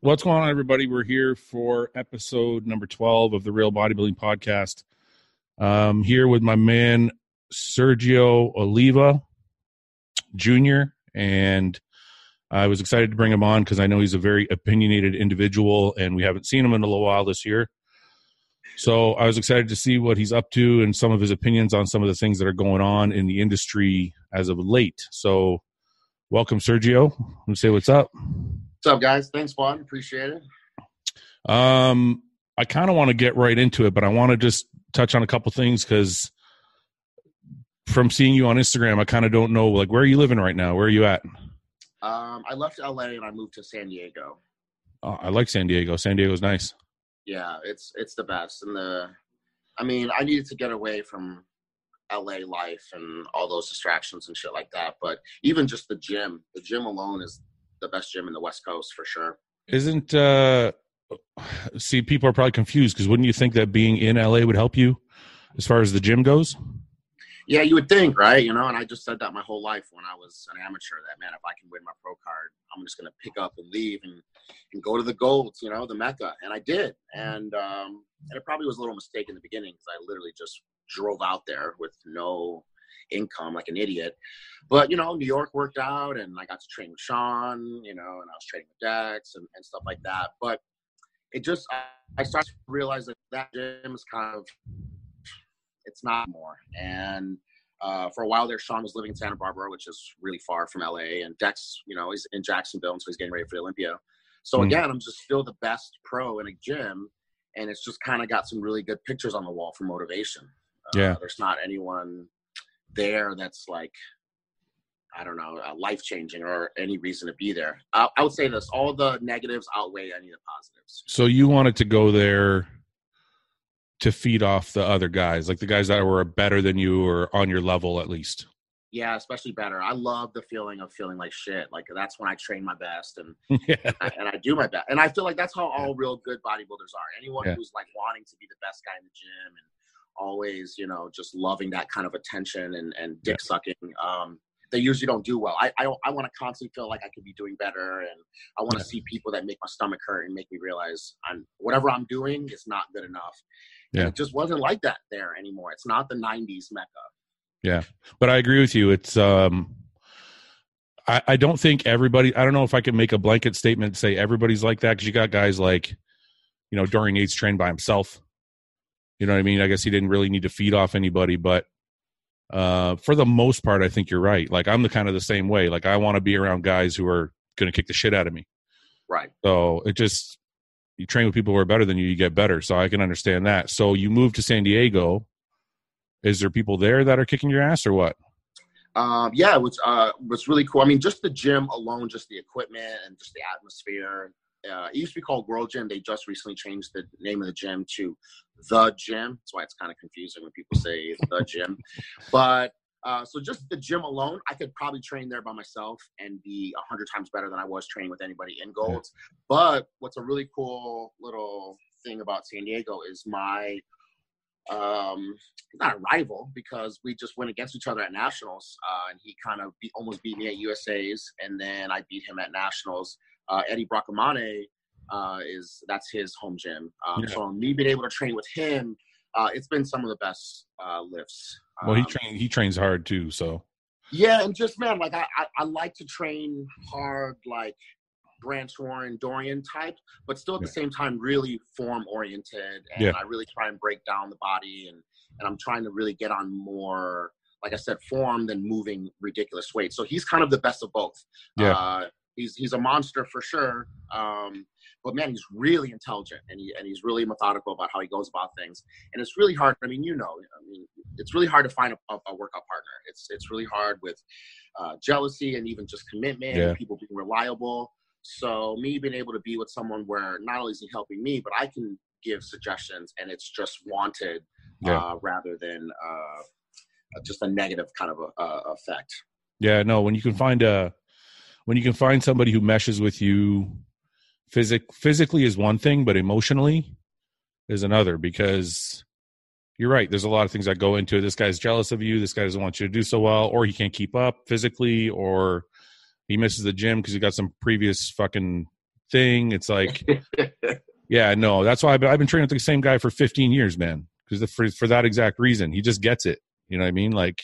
What's going on, everybody? We're here for episode number 12 of the Real Bodybuilding Podcast. Um, here with my man, Sergio Oliva Jr., and I was excited to bring him on because I know he's a very opinionated individual, and we haven't seen him in a little while this year. So I was excited to see what he's up to and some of his opinions on some of the things that are going on in the industry as of late. So, welcome, Sergio. Let me say what's up. What's up, guys? Thanks, Vaughn. Appreciate it. Um, I kind of want to get right into it, but I want to just touch on a couple things because from seeing you on Instagram, I kind of don't know like where are you living right now? Where are you at? Um, I left LA and I moved to San Diego. Oh, I like San Diego. San Diego's nice. Yeah, it's it's the best. And the, I mean, I needed to get away from LA life and all those distractions and shit like that. But even just the gym, the gym alone is the best gym in the West Coast for sure. Isn't uh see people are probably confused because wouldn't you think that being in LA would help you as far as the gym goes? Yeah, you would think, right? You know, and I just said that my whole life when I was an amateur that man, if I can win my pro card, I'm just gonna pick up and leave and and go to the golds, you know, the Mecca. And I did. And um and it probably was a little mistake in the beginning because I literally just drove out there with no income like an idiot. But you know, New York worked out, and I got to train with Sean, you know, and I was training with Dex and, and stuff like that. But it just, I, I started to realize that that gym is kind of, it's not more. And uh, for a while there, Sean was living in Santa Barbara, which is really far from LA, and Dex, you know, he's in Jacksonville, and so he's getting ready for the Olympia. So mm again, I'm just still the best pro in a gym, and it's just kind of got some really good pictures on the wall for motivation. Uh, yeah, there's not anyone there that's like I don't know, uh, life changing or any reason to be there. I, I would say this: all the negatives outweigh any of the positives. So you wanted to go there to feed off the other guys, like the guys that were better than you or on your level at least. Yeah, especially better. I love the feeling of feeling like shit. Like that's when I train my best and yeah. and I do my best. And I feel like that's how all real good bodybuilders are. Anyone yeah. who's like wanting to be the best guy in the gym and always, you know, just loving that kind of attention and, and dick sucking. Um, they usually don't do well. I I, I want to constantly feel like I could be doing better, and I want to see people that make my stomach hurt and make me realize I'm whatever I'm doing is not good enough. Yeah, and it just wasn't like that there anymore. It's not the '90s mecca. Yeah, but I agree with you. It's um, I I don't think everybody. I don't know if I can make a blanket statement say everybody's like that because you got guys like, you know, Dorian Yates trained by himself you know what I mean? I guess he didn't really need to feed off anybody, but uh, for the most part, I think you're right. Like I'm the kind of the same way. Like I want to be around guys who are going to kick the shit out of me. Right. So it just you train with people who are better than you, you get better. So I can understand that. So you move to San Diego. Is there people there that are kicking your ass or what? Um, yeah, it was uh, was really cool. I mean, just the gym alone, just the equipment and just the atmosphere uh, it used to be called World Gym. They just recently changed the name of the gym to The Gym. That's why it's kind of confusing when people say The Gym. But uh, so just the gym alone, I could probably train there by myself and be a hundred times better than I was training with anybody in Golds. But what's a really cool little thing about San Diego is my um not a rival because we just went against each other at nationals uh, and he kind of beat, almost beat me at usa's and then i beat him at nationals uh, Eddie Bracamontes uh, is that's his home gym. Um, yeah. So me being able to train with him, uh, it's been some of the best uh, lifts. Well, he um, train he trains hard too, so. Yeah, and just man, like I, I, I like to train hard, like Branch Warren, Dorian type, but still at the same time really form oriented, and yeah. I really try and break down the body, and and I'm trying to really get on more like I said, form than moving ridiculous weight. So he's kind of the best of both. Yeah. Uh, he's he's a monster for sure. Um, but man, he's really intelligent and he and he's really methodical about how he goes about things. And it's really hard. I mean, you know, I mean, it's really hard to find a, a workout partner. It's it's really hard with uh, jealousy and even just commitment. Yeah. people being reliable. So me being able to be with someone where not only is he helping me, but I can give suggestions and it's just wanted yeah. uh, rather than uh, just a negative kind of a, a effect. Yeah, no. When you can find a when you can find somebody who meshes with you physic physically is one thing but emotionally is another because you're right there's a lot of things that go into it this guy's jealous of you this guy doesn't want you to do so well or he can't keep up physically or he misses the gym because he got some previous fucking thing. It's like, yeah, no, that's why I've been, I've been training with the same guy for 15 years, man. Because for for that exact reason, he just gets it. You know what I mean? Like,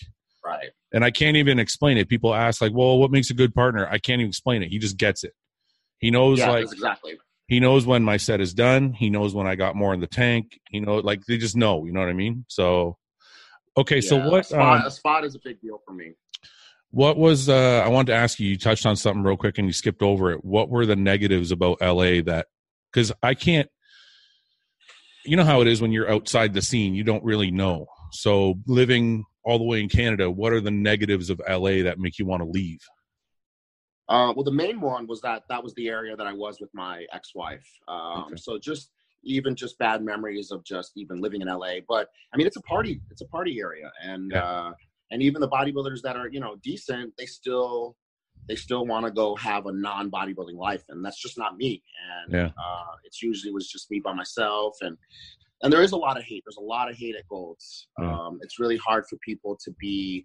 right. And I can't even explain it. People ask like, "Well, what makes a good partner?" I can't even explain it. He just gets it. He knows Yeah, like exactly. he knows when my set is done. He knows when I got more in the tank. You know, like they just know. You know what I mean? So, okay. So Yeah, what? A spot, Um, a spot is a big deal for me. what was? Uh, I wanted to ask you. You touched on something real quick and you skipped over it. What were the negatives about LA that? Because I can't. You know how it is when you're outside the scene. You don't really know. So living all the way in Canada, what are the negatives of LA that make you want to leave? Uh, well, the main one was that that was the area that I was with my ex-wife. Um, Okay. So just even just bad memories of just even living in LA. But I mean, it's a party. It's a party area, and Yeah. uh, and even the bodybuilders that are you know decent, they still they still want to go have a non-bodybuilding life, and that's just not me. And Yeah. uh, it's usually was just me by myself, and and there is a lot of hate. There's a lot of hate at Golds. Um, it's really hard for people to be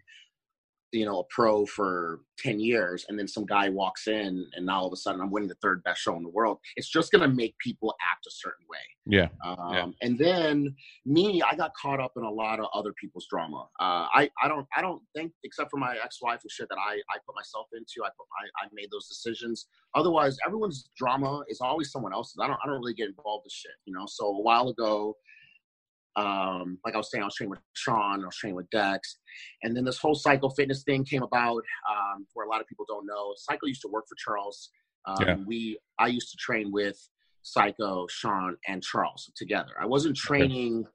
you know, a pro for 10 years and then some guy walks in and now all of a sudden I'm winning the third best show in the world. It's just going to make people act a certain way. Yeah. Um, Yeah. And then me, I got caught up in a lot of other people's drama. Uh, I, I don't, I don't think, except for my ex-wife and shit that I, I put myself into, I put, I, I made those decisions. Otherwise, everyone's drama is always someone else's. I don't, I don't really get involved with shit, you know? So a while ago, um, like I was saying, I was training with Sean, I was training with Dex, and then this whole cycle Fitness thing came about, um, where a lot of people don't know. Psycho used to work for Charles. Um, Yeah. We, I used to train with Psycho, Sean, and Charles together. I wasn't training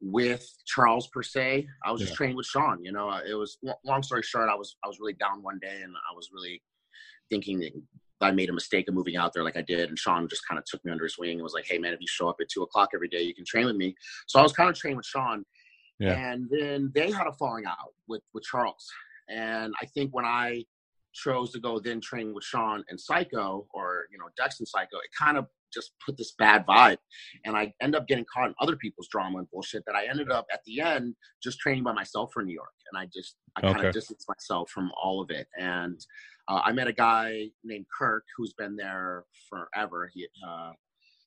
with Charles per se. I was just training with Sean. You know, it was long story short. I was I was really down one day, and I was really thinking that I made a mistake of moving out there like I did. And Sean just kind of took me under his wing and was like, "Hey man, if you show up at two o'clock every day, you can train with me." So I was kind of training with Sean. Yeah. And then they had a falling out with with Charles. And I think when I chose to go then train with Sean and Psycho or you know Dex and Psycho, it kind of just put this bad vibe. And I end up getting caught in other people's drama and bullshit that I ended up at the end just training by myself for New York. And I just I kind of distanced myself from all of it. And uh, I met a guy named Kirk who's been there forever. He uh,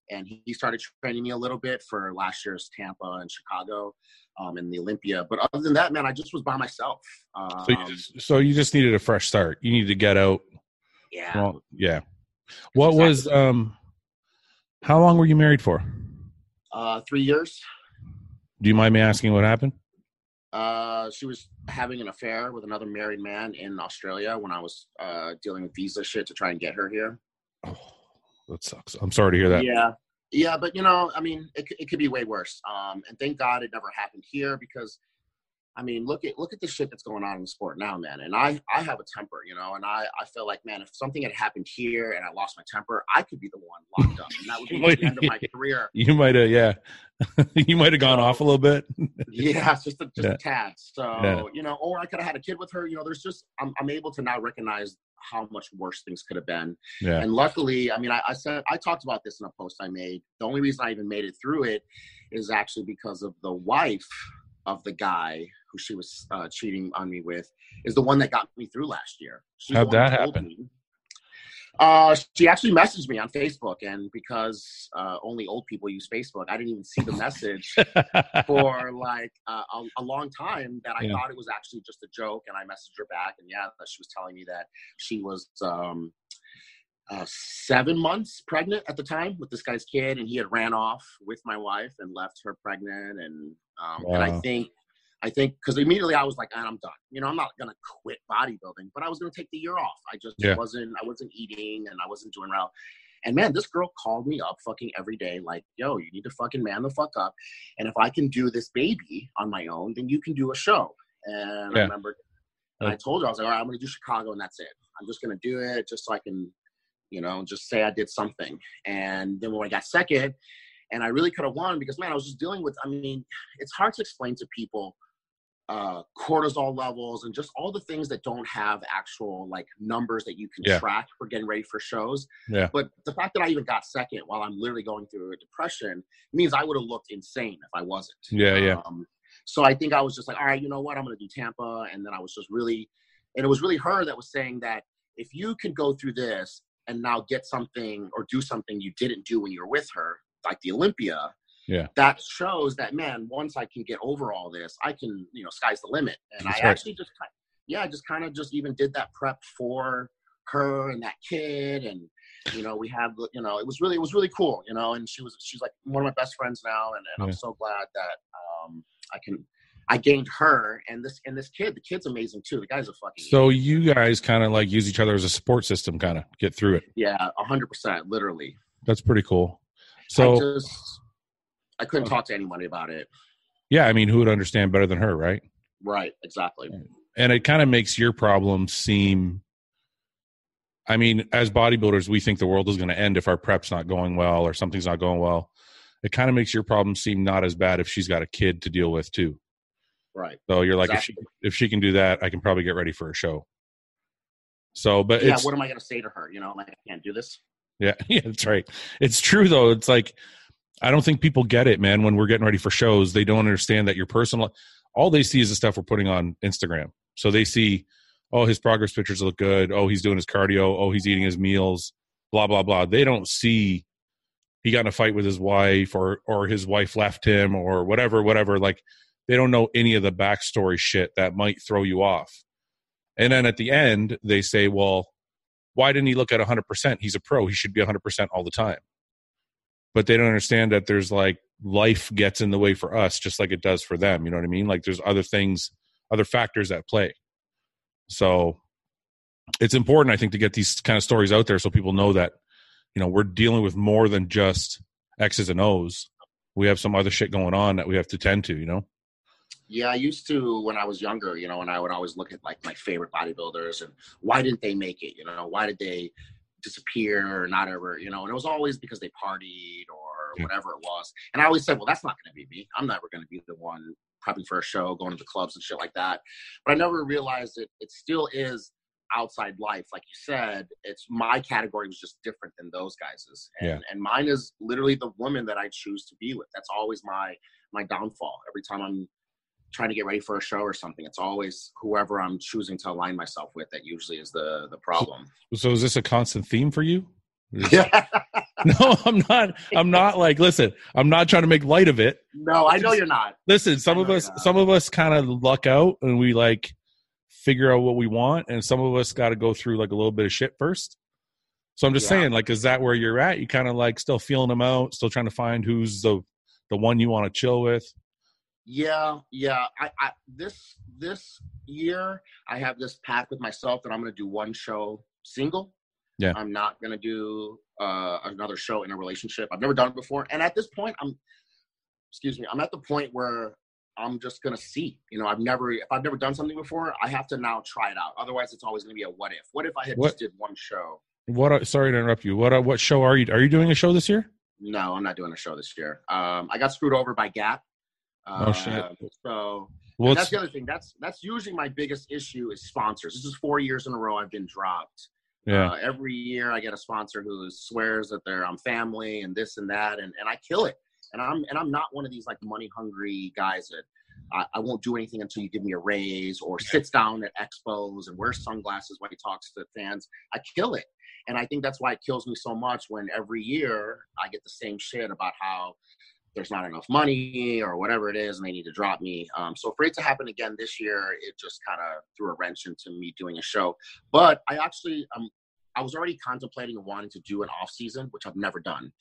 and he started training me a little bit for last year's Tampa and Chicago um, and the Olympia. But other than that, man, I just was by myself. Um, So you just, so you just needed a fresh start. You needed to get out. yeah, Well, yeah. What was um? How long were you married for? uh, three years. Do you mind me asking what happened? Uh, she was having an affair with another married man in Australia when I was uh, dealing with visa shit to try and get her here. Oh, that sucks. I'm sorry to hear that. Yeah. Yeah, but you know, I mean, it, it could be way worse. Um, and thank God it never happened here because, I mean, look at look at the shit that's going on in the sport now, man. And I I have a temper, you know, and I I feel like, man, if something had happened here and I lost my temper, I could be the one locked up, and that would be the end of my career. You might have, yeah. you might have gone off a little bit. Yeah, it's just a, just Yeah. a tad. So Yeah. you know, or I could have had a kid with her. You know, there's just I'm I'm able to now recognize how much worse things could have been. Yeah. And luckily, I mean, I, I said I talked about this in a post I made. The only reason I even made it through it is actually because of the wife of the guy who she was uh, cheating on me with is the one that got me through last year. She's How'd that happen? me. Uh, she actually messaged me on Facebook, and because uh, only old people use Facebook, I didn't even see the message for like uh, a, a long time that I Yeah. thought it was actually just a joke, and I messaged her back, and yeah, she was telling me that she was um, uh, seven months pregnant at the time with this guy's kid, and he had ran off with my wife and left her pregnant, and um, and I think. I think because immediately I was like, "Ah, I'm done. You know, I'm not gonna quit bodybuilding, but I was gonna take the year off. I just Yeah. wasn't. I wasn't eating, and I wasn't doing well. And man, this girl called me up fucking every day, like, yo, you need to fucking man the fuck up. And if I can do this baby on my own, then you can do a show. And I remember and I told her, I was like, all right, I'm gonna do Chicago and that's it. I'm just gonna do it just so I can, you know, just say I did something. And then when I got second, and I really could have won because man, I was just dealing with, I mean, it's hard to explain to people uh, cortisol levels and just all the things that don't have actual like numbers that you can Yeah. track for getting ready for shows. Yeah. But the fact that I even got second while I'm literally going through a depression means I would have looked insane if I wasn't. Yeah, yeah. Um, so I think I was just like, all right, you know what? I'm going to do Tampa. And then I was just really, and it was really her that was saying that if you can go through this and now get something or do something you didn't do when you were with her, like the Olympia, Yeah. that shows that man, once I can get over all this, I can, you know, sky's the limit. And That's I right. actually just, kind yeah, I just kind of just even did that prep for her and that kid, and you know, we have, you know, it was really, it was really cool, you know, and she was, she's like one of my best friends now, and, and Yeah. I'm so glad that um, I can. I gained her and this and this kid. The kid's amazing too. The guy's a fucking So you guys kind of like use each other as a support system, kind of get through it. yeah, a hundred percent, literally. That's pretty cool. I So just I couldn't oh. talk to anybody about it. yeah, I mean, who would understand better than her, right? Right, exactly. and it kind of makes your problem seem i mean as bodybuilders we think the world is going to end if our prep's not going well or something's not going well it kind of makes your problem seem not as bad if she's got a kid to deal with too Right. so you're like Exactly. if she if she can do that i can probably get ready for a show so but yeah, what am I gonna say to her? You know, like I can't do this. yeah yeah that's right it's true though it's like i don't think people get it man when we're getting ready for shows. They don't understand that your personal all they see is the stuff we're putting on instagram. So they see oh his progress pictures look good. Oh he's doing his cardio. Oh he's eating his meals. Blah blah blah. They don't see he got in a fight with his wife or or his wife left him or whatever whatever. Like they don't know any of the backstory shit that might throw you off. And then at the end they say well why didn't he look at 100% he's a pro. He should be 100% all the time but they don't understand that there's like life gets in the way for us just like it does for them you know what i mean? Like there's other things other factors at play. So it's important i think to get these kind of stories out there so people know that you know we're dealing with more than just x's and o's. We have some other shit going on that we have to tend to you know? Yeah, I used to when I was younger, you know, and I would always look at like my favorite bodybuilders and why didn't they make it? You know, why did they disappear or not ever, you know, and it was always because they partied or Yeah. whatever it was. And I always said, well, that's not going to be me. I'm never going to be the one prepping for a show, going to the clubs and shit like that. But I never realized it. it still is outside life. Like you said, it's my category was just different than those guys's. And, Yeah. and mine is literally the woman that I choose to be with. That's always my, my downfall. Every time I'm trying to get ready for a show or something, it's always whoever I'm choosing to align myself with that usually is the, the problem. so is this a constant theme for you Yeah. no i'm not i'm not like listen i'm not trying to make light of it no, I know you're not. listen some of us some of us kind of luck out and we like figure out what we want and some of us got to go through like a little bit of shit first so i'm just Yeah. saying like is that where you're at you kind of like still feeling them out still trying to find who's the the one you want to chill with Yeah, yeah. I, I this this year I have this pact with myself that I'm gonna do one show single. Yeah. I'm not gonna do uh, another show in a relationship. I've never done it before, and at this point, I'm excuse me. I'm at the point where I'm just gonna see. You know, I've never if I've never done something before, I have to now try it out. Otherwise, it's always gonna be a what if. What if I had What- just did one show? what are, sorry to interrupt you what are, what show are you are you doing a show this year No, I'm not doing a show this year. Um, I got screwed over by GAT. Oh, shit. Uh, So well that's the other thing. That's that's usually my biggest issue is sponsors. This is four years in a row I've been dropped. yeah Uh, every year I get a sponsor who swears that they're I'm family and this and that, and, and I kill it. And I'm and I'm not one of these like money hungry guys that I, I won't do anything until you give me a raise or sits down at expos and wears sunglasses when he talks to fans. I kill it. And I think that's why it kills me so much when every year I get the same shit about how there's not enough money or whatever it is and they need to drop me. Um, so for it to happen again this year, it just kind of threw a wrench into me doing a show. But I actually, um, I was already contemplating wanting to do an off season, which I've never done.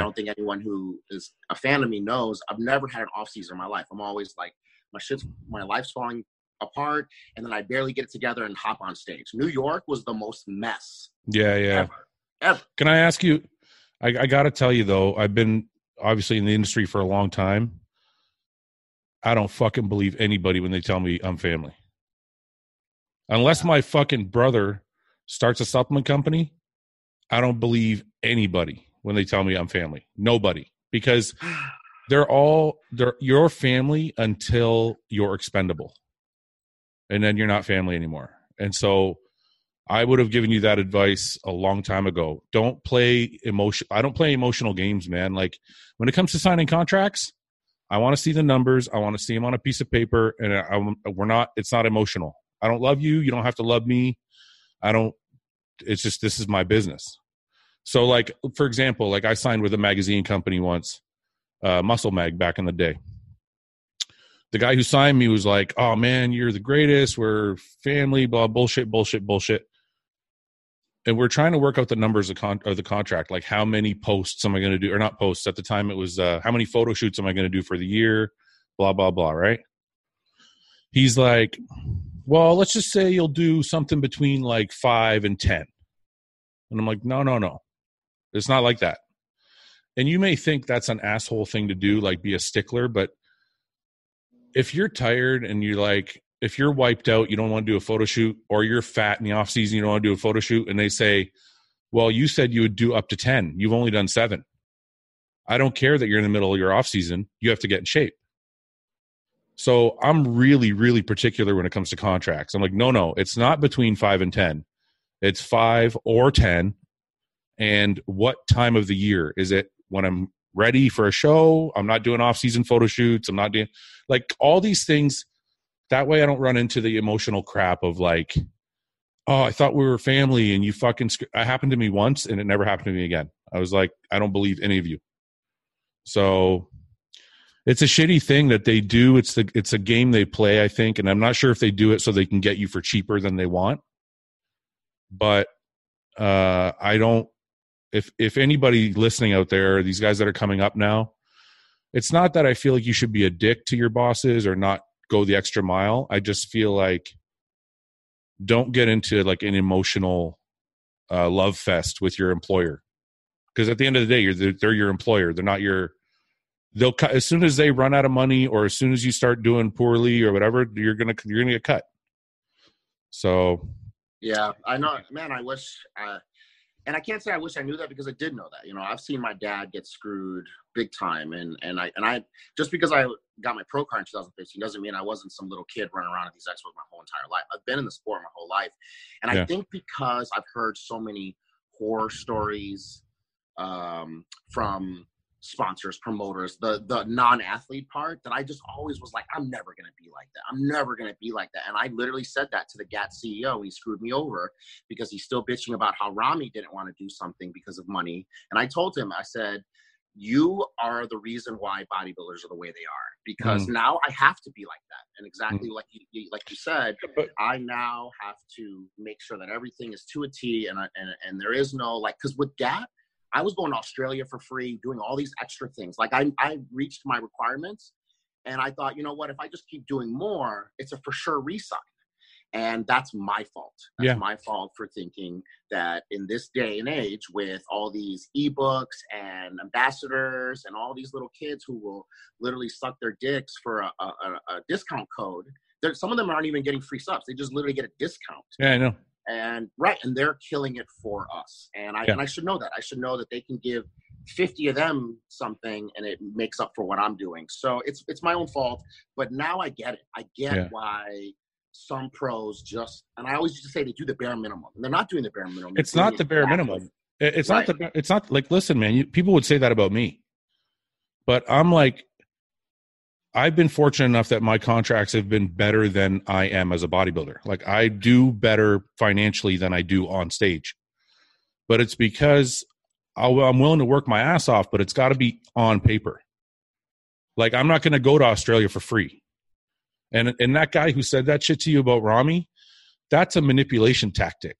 I don't think anyone who is a fan of me knows I've never had an off season in my life. I'm always like, my shit's, my life's falling apart, and then I barely get it together and hop on stage. New York was the most mess yeah yeah ever, ever. Can I ask you? I, I got to tell you though, I've been obviously in the industry for a long time. I don't fucking believe anybody when they tell me I'm family. Unless my fucking brother starts a supplement company, I don't believe anybody when they tell me I'm family. Nobody, because they're all they're your family until you're expendable, and then you're not family anymore. And so I would have given you that advice a long time ago. Don't play emotion. I don't play emotional games, man. Like when it comes to signing contracts, I want to see the numbers. I want to see them on a piece of paper, and I, I- we're not. It's not emotional. I don't love you. You don't have to love me. I don't. It's just this is my business. So, like for example, like I signed with a magazine company once, uh, Muscle Mag, back in the day. The guy who signed me was like, "Oh man, you're the greatest. We're family." Blah bullshit, bullshit, bullshit. And we're trying to work out the numbers of, con- of the contract, like how many posts am I going to do, or not posts. At the time, it was uh, how many photo shoots am I going to do for the year, blah blah blah. Right? He's like, "Well, let's just say you'll do something between like five and ten. And I'm like, "No, no, no. It's not like that." And you may think that's an asshole thing to do, like be a stickler, but if you're tired and you're like, if you're wiped out, you don't want to do a photo shoot, or you're fat in the off season, you don't want to do a photo shoot, and they say, Well, you said you would do up to 10. You've only done seven. I don't care that you're in the middle of your off season. You have to get in shape. So I'm really, really particular when it comes to contracts. I'm like, no, no, it's not between five and 10. It's five or 10. And what time of the year? Is it when I'm ready for a show. I'm not doing off season photo shoots. I'm not doing like all these things. That way I don't run into the emotional crap of like, oh, I thought we were family and you fucking, sc-. it happened to me once and it never happened to me again. I was like, I don't believe any of you. So it's a shitty thing that they do. It's the, it's a game they play, I think. And I'm not sure if they do it so they can get you for cheaper than they want. But, uh, I don't, if if anybody listening out there, these guys that are coming up now, it's not that I feel like you should be a dick to your bosses or not go the extra mile. I just feel like don't get into like an emotional uh, love fest with your employer because at the end of the day, you're they're your employer. They're not your. They'll cut as soon as they run out of money or as soon as you start doing poorly or whatever. You're gonna you're gonna get cut. So. Yeah, I know, man. I wish. Uh, and I can't say I wish I knew that because I did know that. You know, I've seen my dad get screwed big time, and and I and I just because I got my pro card in 2015 doesn't mean I wasn't some little kid running around at these expos my whole entire life. I've been in the sport my whole life, and yeah. I think because I've heard so many horror stories um, from sponsors, promoters, the the non-athlete part that I just always was like, I'm never gonna be like that. I'm never gonna be like that. And I literally said that to the GAT CEO. He screwed me over because he's still bitching about how Ramy didn't want to do something because of money. And I told him, I said, you are the reason why bodybuilders are the way they are because mm. now I have to be like that. And exactly mm. like you, like you said, but, I now have to make sure that everything is to a T and and and there is no like because with GAT I was going to Australia for free, doing all these extra things. Like I, I reached my requirements, and I thought, you know what? If I just keep doing more, it's a for sure resign. And that's my fault. That's yeah. my fault for thinking that in this day and age, with all these ebooks and ambassadors and all these little kids who will literally suck their dicks for a, a, a discount code, There some of them aren't even getting free subs. They just literally get a discount. Yeah, I know and right and they're killing it for us. And i yeah. and i should know that. I should know that they can give 50 of them something and it makes up for what i'm doing. So it's it's my own fault but now i get it. I get yeah. why some pros just and i always used to say they do the bare minimum. And they're not doing the bare minimum. It's not the bare minimum. It's right. not the it's not like listen man you, people would say that about me. But i'm like I've been fortunate enough that my contracts have been better than I am as a bodybuilder. Like I do better financially than I do on stage. But it's because i am willing to work my ass off, but it's got to be on paper. Like I'm not going to go to Australia for free. And and that guy who said that shit to you about Ramy, that's a manipulation tactic.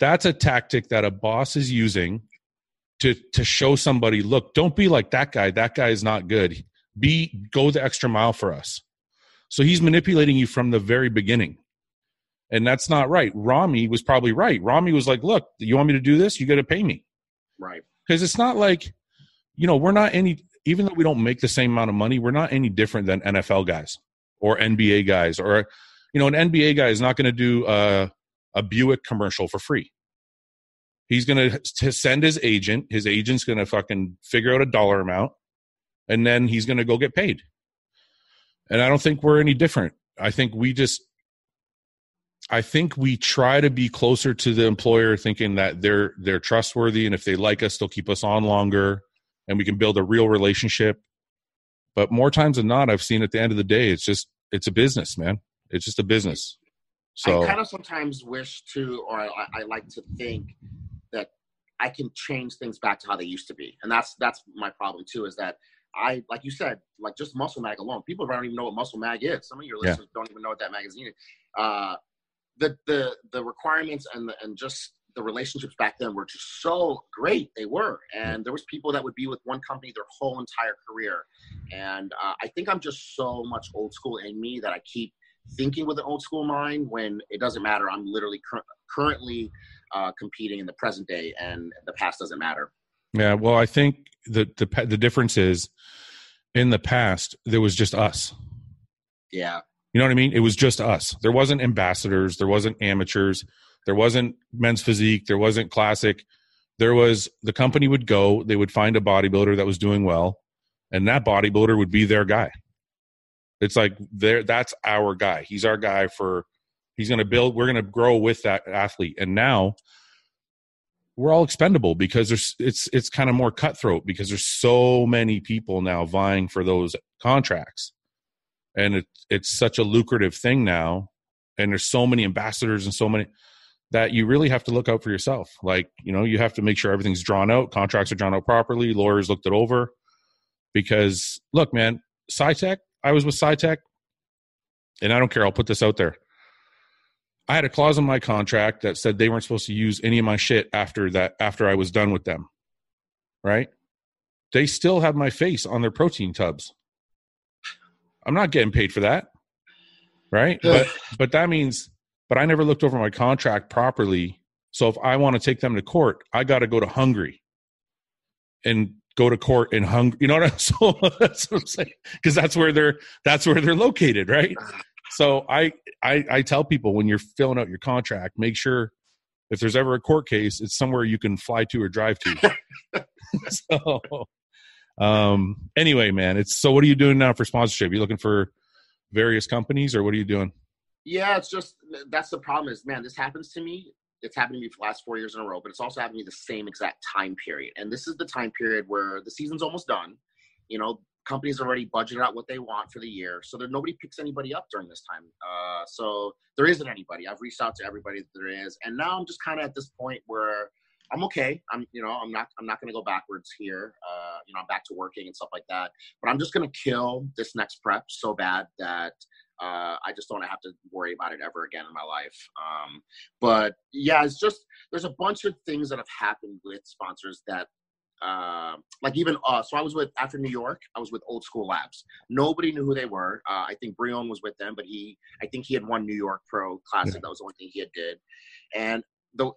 That's a tactic that a boss is using to to show somebody, look, don't be like that guy. That guy is not good be go the extra mile for us. So he's manipulating you from the very beginning. And that's not right. rami was probably right. rami was like, look, you want me to do this? You got to pay me. Right. Because it's not like, you know, we're not any, even though we don't make the same amount of money, we're not any different than NFL guys or NBA guys or, you know, an NBA guy is not going to do a, a Buick commercial for free. He's going to send his agent. His agent's going to fucking figure out a dollar amount and then he's going to go get paid. And I don't think we're any different. I think we just I think we try to be closer to the employer thinking that they're they're trustworthy and if they like us they'll keep us on longer and we can build a real relationship. But more times than not I've seen at the end of the day it's just it's a business, man. It's just a business. So I kind of sometimes wish to or I, I like to think that I can change things back to how they used to be. And that's that's my problem too. Is that I like you said, like just Muscle Mag alone, people don't even know what Muscle Mag is. Some of your listeners yeah. don't even know what that magazine is. Uh, the the the requirements and the, and just the relationships back then were just so great. They were, and there was people that would be with one company their whole entire career. And uh, I think I'm just so much old school in me that I keep thinking with an old school mind when it doesn't matter. I'm literally cur- currently uh, competing in the present day, and the past doesn't matter. Yeah, well, I think the the the difference is in the past there was just us. Yeah. You know what I mean? It was just us. There wasn't ambassadors, there wasn't amateurs, there wasn't men's physique, there wasn't classic. There was the company would go, they would find a bodybuilder that was doing well, and that bodybuilder would be their guy. It's like there that's our guy. He's our guy for he's going to build we're going to grow with that athlete. And now we're all expendable because there's it's it's kind of more cutthroat because there's so many people now vying for those contracts. And it, it's such a lucrative thing now. And there's so many ambassadors and so many that you really have to look out for yourself. Like you know you have to make sure everything's drawn out contracts are drawn out properly lawyers looked it over. Because look man Scitec, i was with Scitec, and i don't care i'll put this out there I had a clause in my contract that said they weren't supposed to use any of my shit after that after I was done with them. Right? They still have my face on their protein tubs. I'm not getting paid for that. Right? but but that means but I never looked over my contract properly. So if I want to take them to court, I got to go to Hungary and go to court in Hungary. You know what I'm so that's what I'm saying because that's where they're that's where they're located, right? Ah. So I, I I tell people when you're filling out your contract, make sure if there's ever a court case, it's somewhere you can fly to or drive to. so um anyway, man, it's so what are you doing now for sponsorship? You looking for various companies or what are you doing? Yeah, it's just that's the problem is man, this happens to me. It's happened to me for the last four years in a row, but it's also happened to me the same exact time period. And this is the time period where the season's almost done. You know, companies already budgeted out what they want for the year, so that nobody picks anybody up during this time. Uh, so there isn't anybody. I've reached out to everybody that there is, and now I'm just kind of at this point where I'm okay. I'm you know I'm not I'm not going to go backwards here. Uh, you know I'm back to working and stuff like that. But I'm just going to kill this next prep so bad that uh, I just don't have to worry about it ever again in my life. Um, but yeah, it's just there's a bunch of things that have happened with sponsors that uh, like even uh, so I was with after New York, I was with Old School Labs. Nobody knew who they were. Uh, I think Breon was with them, but he I think he had won New York Pro Classic. Yeah. That was the only thing he had did. And though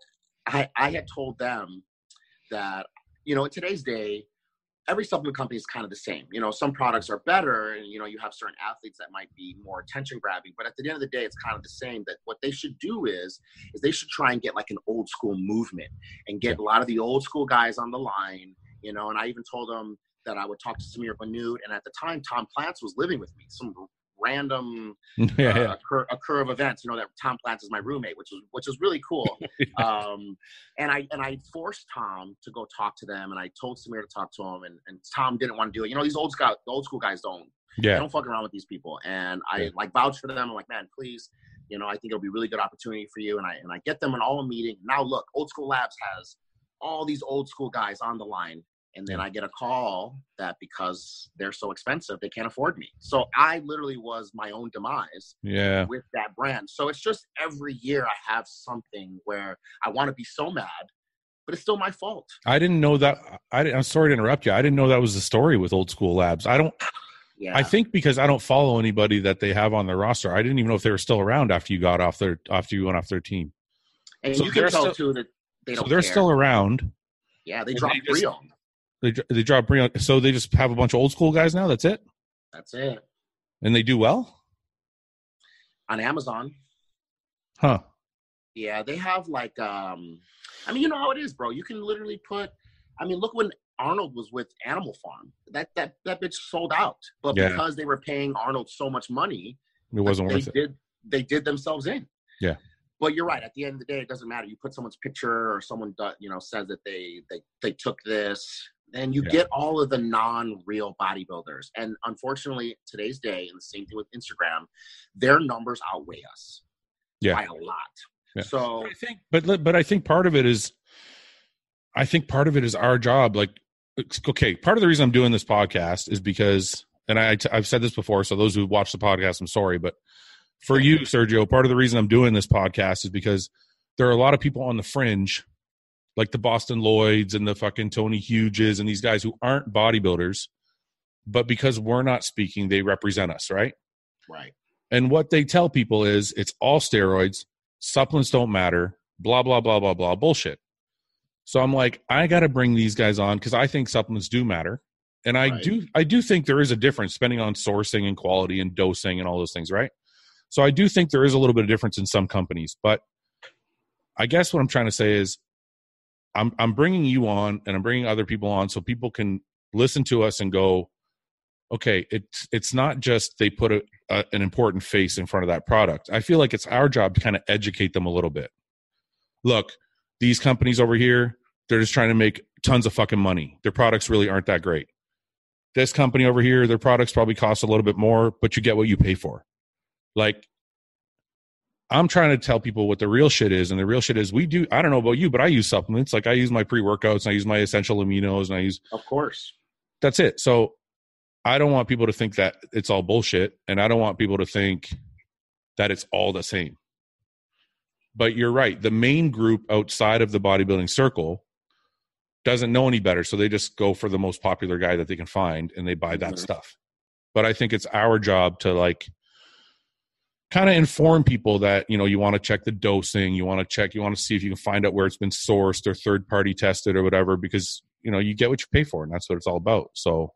I I had told them that you know in today's day every supplement company is kind of the same. You know, some products are better, and you know, you have certain athletes that might be more attention grabbing. But at the end of the day, it's kind of the same. That what they should do is, is they should try and get like an old school movement and get a lot of the old school guys on the line. You know, and I even told them that I would talk to Samir Bannout, and at the time, Tom Platz was living with me. Some random uh, yeah. Occur, occur of events. You know that Tom Platz is my roommate, which was which was really cool. um, and I and I forced Tom to go talk to them, and I told Samir to talk to him, and, and Tom didn't want to do it. You know these old school old school guys don't. Yeah. Don't fuck around with these people, and I yeah. like vouch for them. I'm like, man, please. You know, I think it'll be a really good opportunity for you, and I and I get them in all a meeting. Now, look, Old School Labs has all these old school guys on the line and then I get a call that because they're so expensive, they can't afford me. So I literally was my own demise yeah. with that brand. So it's just every year I have something where I want to be so mad, but it's still my fault. I didn't know that. I, am sorry to interrupt you. I didn't know that was the story with Old School Labs. I don't. Yeah. I think because I don't follow anybody that they have on their roster. I didn't even know if they were still around after you got off their after you went off their team. And so you can tell still, too that they don't. So they're care. still around. Yeah, they dropped they just, they they drop Breon. So they just have a bunch of old school guys now. That's it. That's it. And they do well on Amazon. Huh. Yeah, they have like um I mean, you know how it is, bro. You can literally put I mean, look when Arnold was with Animal Farm. That that that bitch sold out. But yeah. because they were paying Arnold so much money, it wasn't they worth did, it. They did themselves in. Yeah. But you're right. At the end of the day, it doesn't matter. You put someone's picture or someone, you know, says that they they they took this and you yeah. get all of the non-real bodybuilders and unfortunately today's day and the same thing with instagram their numbers outweigh us yeah. by a lot yeah. so i think but but i think part of it is I think part of it is our job. Like, okay, part of the reason I'm doing this podcast is because, and I, I've said this before, so those who watch the podcast, I'm sorry, but for you, Sergio, part of the reason I'm doing this podcast is because there are a lot of people on the fringe, like the Boston Loyds and the fucking Tony Huges and these guys who aren't bodybuilders, but because we're not speaking, they represent us, right? Right. And what they tell people is it's all steroids, supplements don't matter, blah, blah, blah, blah, blah, bullshit. So I'm like, I got to bring these guys on because I think supplements do matter. And I Right. do, I do think there is a difference spending on sourcing and quality and dosing and all those things, right? So I do think there is a little bit of difference in some companies, but I guess what I'm trying to say is, I'm I'm bringing you on and I'm bringing other people on so people can listen to us and go, okay, it's it's not just they put a, a, an important face in front of that product. I feel like it's our job to kind of educate them a little bit. Look, these companies over here, they're just trying to make tons of fucking money. Their products really aren't that great. This company over here, their products probably cost a little bit more, but you get what you pay for. Like I'm trying to tell people what the real shit is, and the real shit is we do. I don't know about you, but I use supplements. Like I use my pre workouts, and I use my essential aminos, and I use Of course. that's it. So I don't want people to think that it's all bullshit, and I don't want people to think that it's all the same. But you're right. The main group outside of the bodybuilding circle doesn't know any better, so they just go for the most popular guy that they can find, and they buy that Mhm. stuff. But I think it's our job to like kind of inform people that you know you want to check the dosing you want to check you want to see if you can find out where it's been sourced or third party tested or whatever because you know you get what you pay for and that's what it's all about so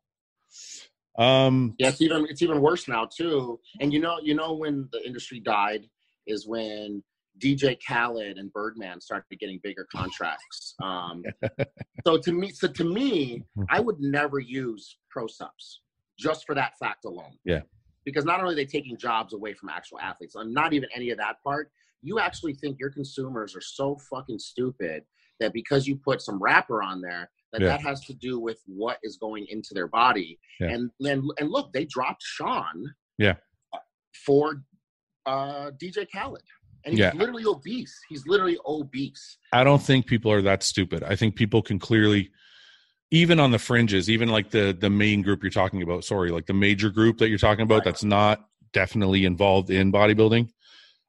um Yeah, it's even it's even worse now too. And you know, you know when the industry died is when DJ Khaled and Birdman started getting bigger contracts. Um, so to me, so to me, I would never use ProSupps just for that fact alone. Yeah. Because not only are they taking jobs away from actual athletes, and not even any of that part, you actually think your consumers are so fucking stupid that because you put some wrapper on there, that Yeah. that has to do with what is going into their body. Yeah. And then and look, they dropped Sean. Yeah. For uh, DJ Khaled, and he's Yeah. literally obese. He's literally obese. i don't think people are that stupid i think people can clearly even on the fringes even like the the main group you're talking about sorry like the major group that you're talking about that's not definitely involved in bodybuilding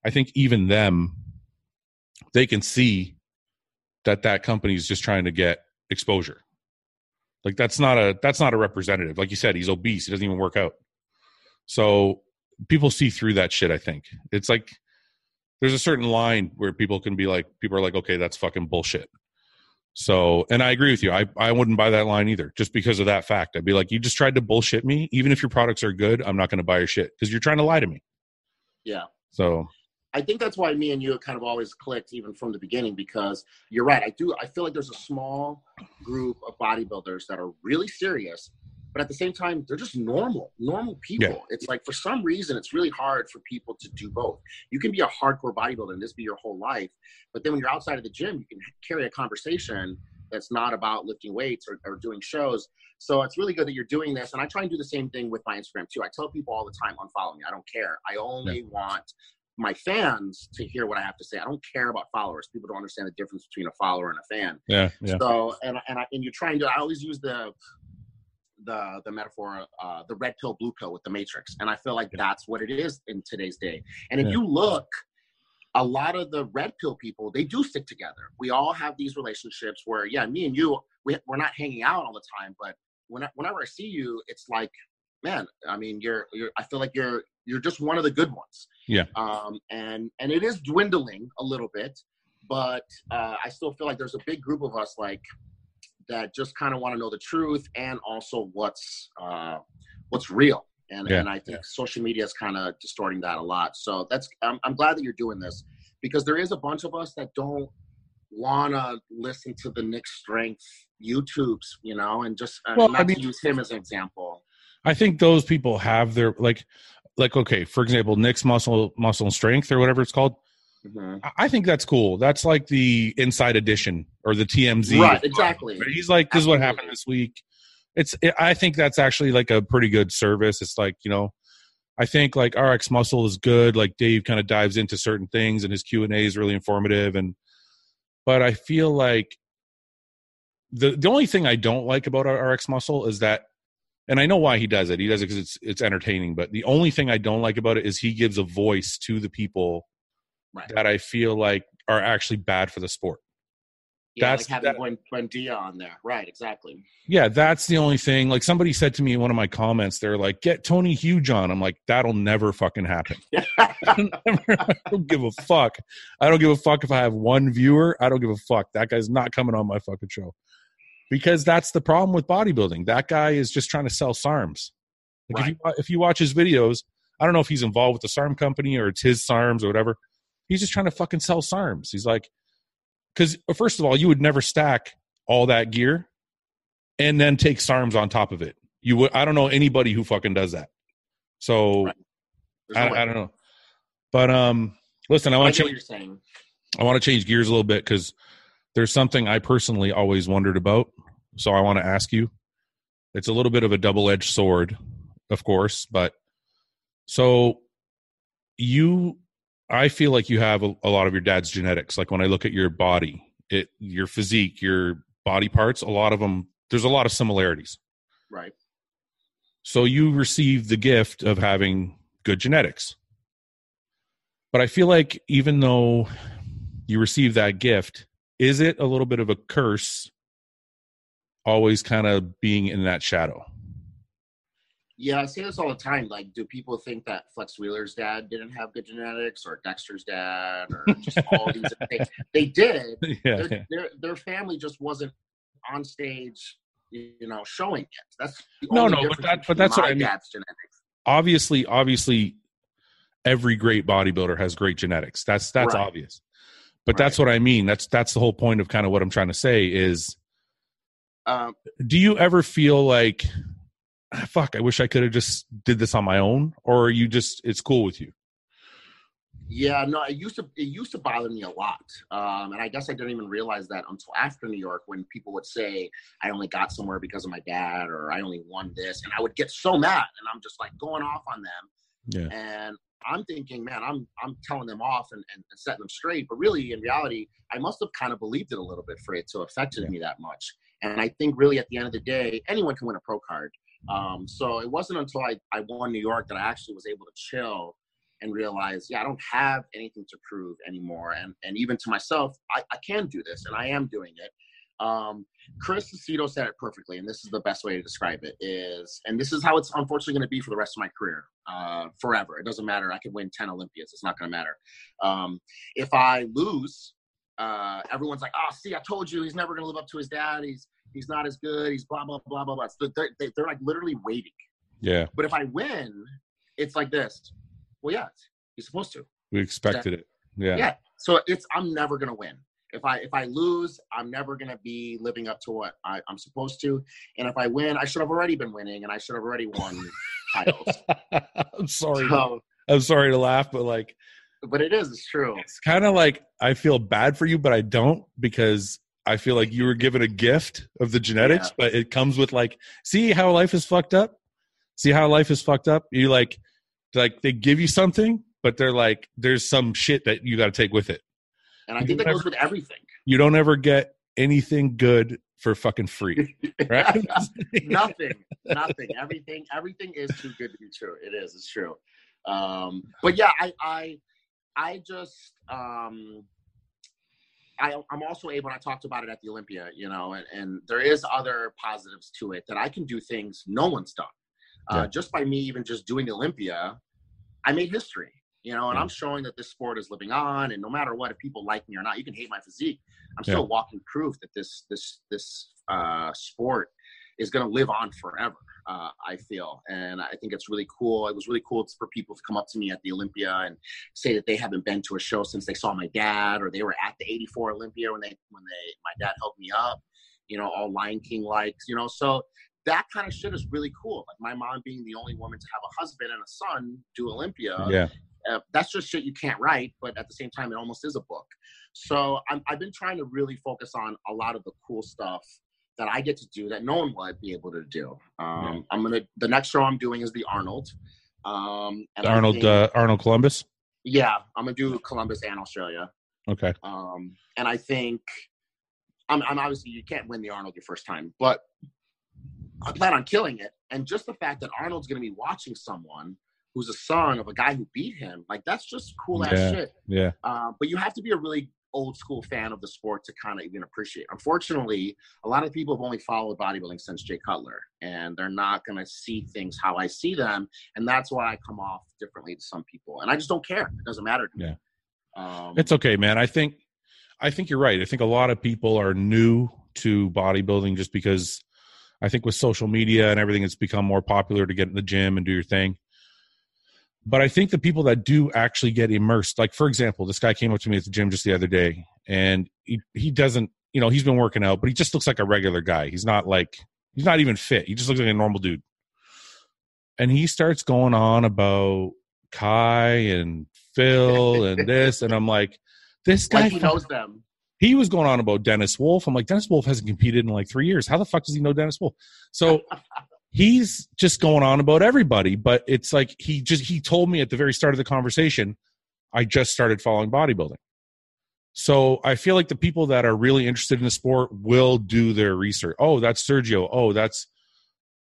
i think even them they can see that that company is just trying to get exposure. Like that's not a that's not a representative. Like you said he's obese he doesn't even work out. So people see through that shit i think. It's like there's a certain line where people can be like people are like okay that's fucking bullshit so and i agree with you i i wouldn't buy that line either just because of that fact i'd be like you just tried to bullshit me even if your products are good i'm not going to buy your shit because you're trying to lie to me Yeah. so I think that's why me and you have kind of always clicked even from the beginning because you're right. I do. I feel like there's a small group of bodybuilders that are really serious, but at the same time, they're just normal, normal people. Yeah. It's like for some reason, it's really hard for people to do both. You can be a hardcore bodybuilder and this be your whole life, but then when you're outside of the gym, you can carry a conversation that's not about lifting weights or, or doing shows. So it's really good that you're doing this. And I try and do the same thing with my Instagram too. I tell people all the time, unfollow me. I don't care. I only want my fans to hear what I have to say. I don't care about followers. People don't understand the difference between a follower and a fan. yeah yeah So and and I, and you try and do. I always use the the the metaphor, uh, the red pill, blue pill with the Matrix, and I feel like that's what it is in today's day. And if Yeah. you look, a lot of the red pill people they do stick together. We all have these relationships where, yeah, me and you, we we're not hanging out all the time, but when I, whenever I see you, it's like, man, I mean, you're you're. I feel like you're you're just one of the good ones. Yeah. Um, and and it is dwindling a little bit, but uh, I still feel like there's a big group of us like that just kind of want to know the truth and also what's uh, what's real. And, Yeah, and I think social media is kind of distorting that a lot. So that's I'm, I'm glad that you're doing this because there is a bunch of us that don't want to listen to the Nick Strength YouTubes, you know, and just uh, Well, not I mean- to use him as an example. I think those people have their like like okay, for example, Nick's muscle muscle and strength or whatever it's called. Mhm. I- think that's cool. That's like the inside edition or the TMZ. Right, exactly. But He's like, this is what happened this week. It's. It, I think that's actually like a pretty good service. It's like you know, I think like RX Muscle is good. Like Dave kind of dives into certain things, and his Q and A is really informative. And but I feel like the the only thing I don't like about RX Muscle is that, and I know why he does it. He does it because it's it's entertaining. But the only thing I don't like about it is he gives a voice to the people Right. that I feel like are actually bad for the sport. Yeah, That's- like having that- Buen, Buendia on there. Right, exactly. Yeah, that's the only thing. Like somebody said to me in one of my comments, they're like, "Get Tony Huge on." I'm like, "That'll never fucking happen." I don't give a fuck. I don't give a fuck if I have one viewer. I don't give a fuck. That guy's not coming on my fucking show because that's the problem with bodybuilding. That guy is just trying to sell SARMs. Like if, you, if you watch his videos, I don't know if he's involved with the SARM company or it's his SARMs or whatever. He's just trying to fucking sell SARMs. He's like, because first of all, you would never stack all that gear and then take SARMs on top of it. You would. I don't know anybody who fucking does that. So Right. No I. I don't know. But um, listen, I want to change. I want to change gears a little bit because there's something I personally always wondered about. So I want to ask you. It's a little bit of a double-edged sword, of course, but so you, I feel like you have a, a lot of your dad's genetics. Like when I look at your body, it, your physique, your body parts, a lot of them. There's a lot of similarities. Right. So you received the gift of having good genetics. But I feel like even though you receive that gift, is it a little bit of a curse always kind of being in that shadow? Yeah, I say this all the time. Like, do people think that Flex Wheeler's dad didn't have good genetics, or Dexter's dad, or just all these? things? they did. yeah, Their, yeah. their their family just wasn't on stage, you know, showing it. That's No, no, but that- but that's what I mean. dad's genetics. Obviously, obviously every great bodybuilder has great genetics. That's that's Right. obvious. But that's what I mean. That's that's the whole point of kind of what I'm trying to say is Um, do you ever feel like "Ah, fuck i wish i could have just did this on my own or are you just it's cool with you Yeah, no, it used to it used to bother me a lot, um, and I guess I didn't even realize that until after New York, when people would say I only got somewhere because of my dad, or I only won this, and I would get so mad, and I'm just like going off on them, yeah and I'm thinking, man, I'm I'm telling them off and, and, setting them straight, but really, in reality, I must have kind of believed it a little bit for it to affected Yeah. me that much, and I think really at the end of the day, anyone can win a pro card. Um, so it wasn't until I, I won New York that I actually was able to chill and realize, yeah, I don't have anything to prove anymore. And and even to myself, I, I can do this and I am doing it. Um, Chris Aceto said it perfectly, and this is the best way to describe it is, and this is how it's unfortunately going to be for the rest of my career, uh, forever. It doesn't matter. I could win 10 Olympias. It's not going to matter. Um, if I lose, uh, everyone's like, oh, see, I told you he's never going to live up to his dad. He's, he's not as good. He's blah, blah, blah, blah, blah. So they're, they- they're like literally waiting. yeah But if I win, it's like this. Well, yeah, you're supposed to. we expected it yeah Yeah. So it's I'm never gonna win. If I if I lose, I'm never gonna be living up to what I, I'm supposed to. And if I win, I should have already been winning, and I should have already won titles. i'm sorry So, i'm sorry to laugh but like but it is. It's true. it's kind of like i feel bad for you but i don't because i feel like you were given a gift of the genetics Yeah. but it comes with like see how life is fucked up see how life is fucked up you like like they give you something but they're like there's some shit that you got to take with it And I You think that goes with everything. you don't ever get anything good for fucking free right nothing, nothing. Everything, everything is too good to be true. It is. It's true. Um, but yeah, I, I, I just, um, I, I'm also able. and I talked about it at the Olympia, you know, and, and there is other positives to it that I can do things no one's done. Uh, Yeah. Just by me even just doing the Olympia, I made history. You know, and Yeah. I'm showing that this sport is living on, and no matter what, if people like me or not, you can hate my physique. I'm Yeah. still walking proof that this this this uh, sport is going to live on forever. Uh, I feel, and I think it's really cool. It was really cool for people to come up to me at the Olympia and say that they haven't been to a show since they saw my dad, or they were at the '84 Olympia when they when they my dad helped me up. You know, all Lion King likes. You know, so that kind of shit is really cool. Like my mom being the only woman to have a husband and a son do Olympia yeah uh, that's just shit you can't write, but at the same time, it almost is a book. So I'm, I've been trying to really focus on a lot of the cool stuff that I get to do that no one will be able to do. Um, Yeah. I'm gonna the next show I'm doing is the Arnold. Um, arnold think- uh, arnold columbus yeah, I'm gonna do Columbus and Australia. okay Um, and I think I'm, I'm obviously you can't win the Arnold your first time, but I plan on killing it. And just the fact that Arnold's to be watching someone who's a son of a guy who beat him, like that's just cool ass Yeah. shit. Yeah. Uh, but you have to be a really old school fan of the sport to kind of even appreciate. Unfortunately, a lot of people have only followed bodybuilding since Jay Cutler, and they're not going to see things how I see them, and that's why I come off differently to some people, and I just don't care. It doesn't matter to me. Um, It's okay, man. I think I think you're right. I think a lot of people are new to bodybuilding just because I think with social media and everything it's become more popular to get in the gym and do your thing. But I think the people that do actually get immersed, like for example, this guy came up to me at the gym just the other day and he, he doesn't, you know, he's been working out, but he just looks like a regular guy. He's not like he's not even fit. He just looks like a normal dude. And he starts going on about Kai and Phil and this, and I'm like, this guy like he knows them. he was going on about Dennis Wolf. I'm like, Dennis Wolf hasn't competed in like three years. How the fuck does he know Dennis Wolf? So he's just going on about everybody, but it's like he just he told me at the very start of the conversation, I just started following bodybuilding. So I feel like the people that are really interested in the sport will do their research. Oh, that's Sergio. Oh, that's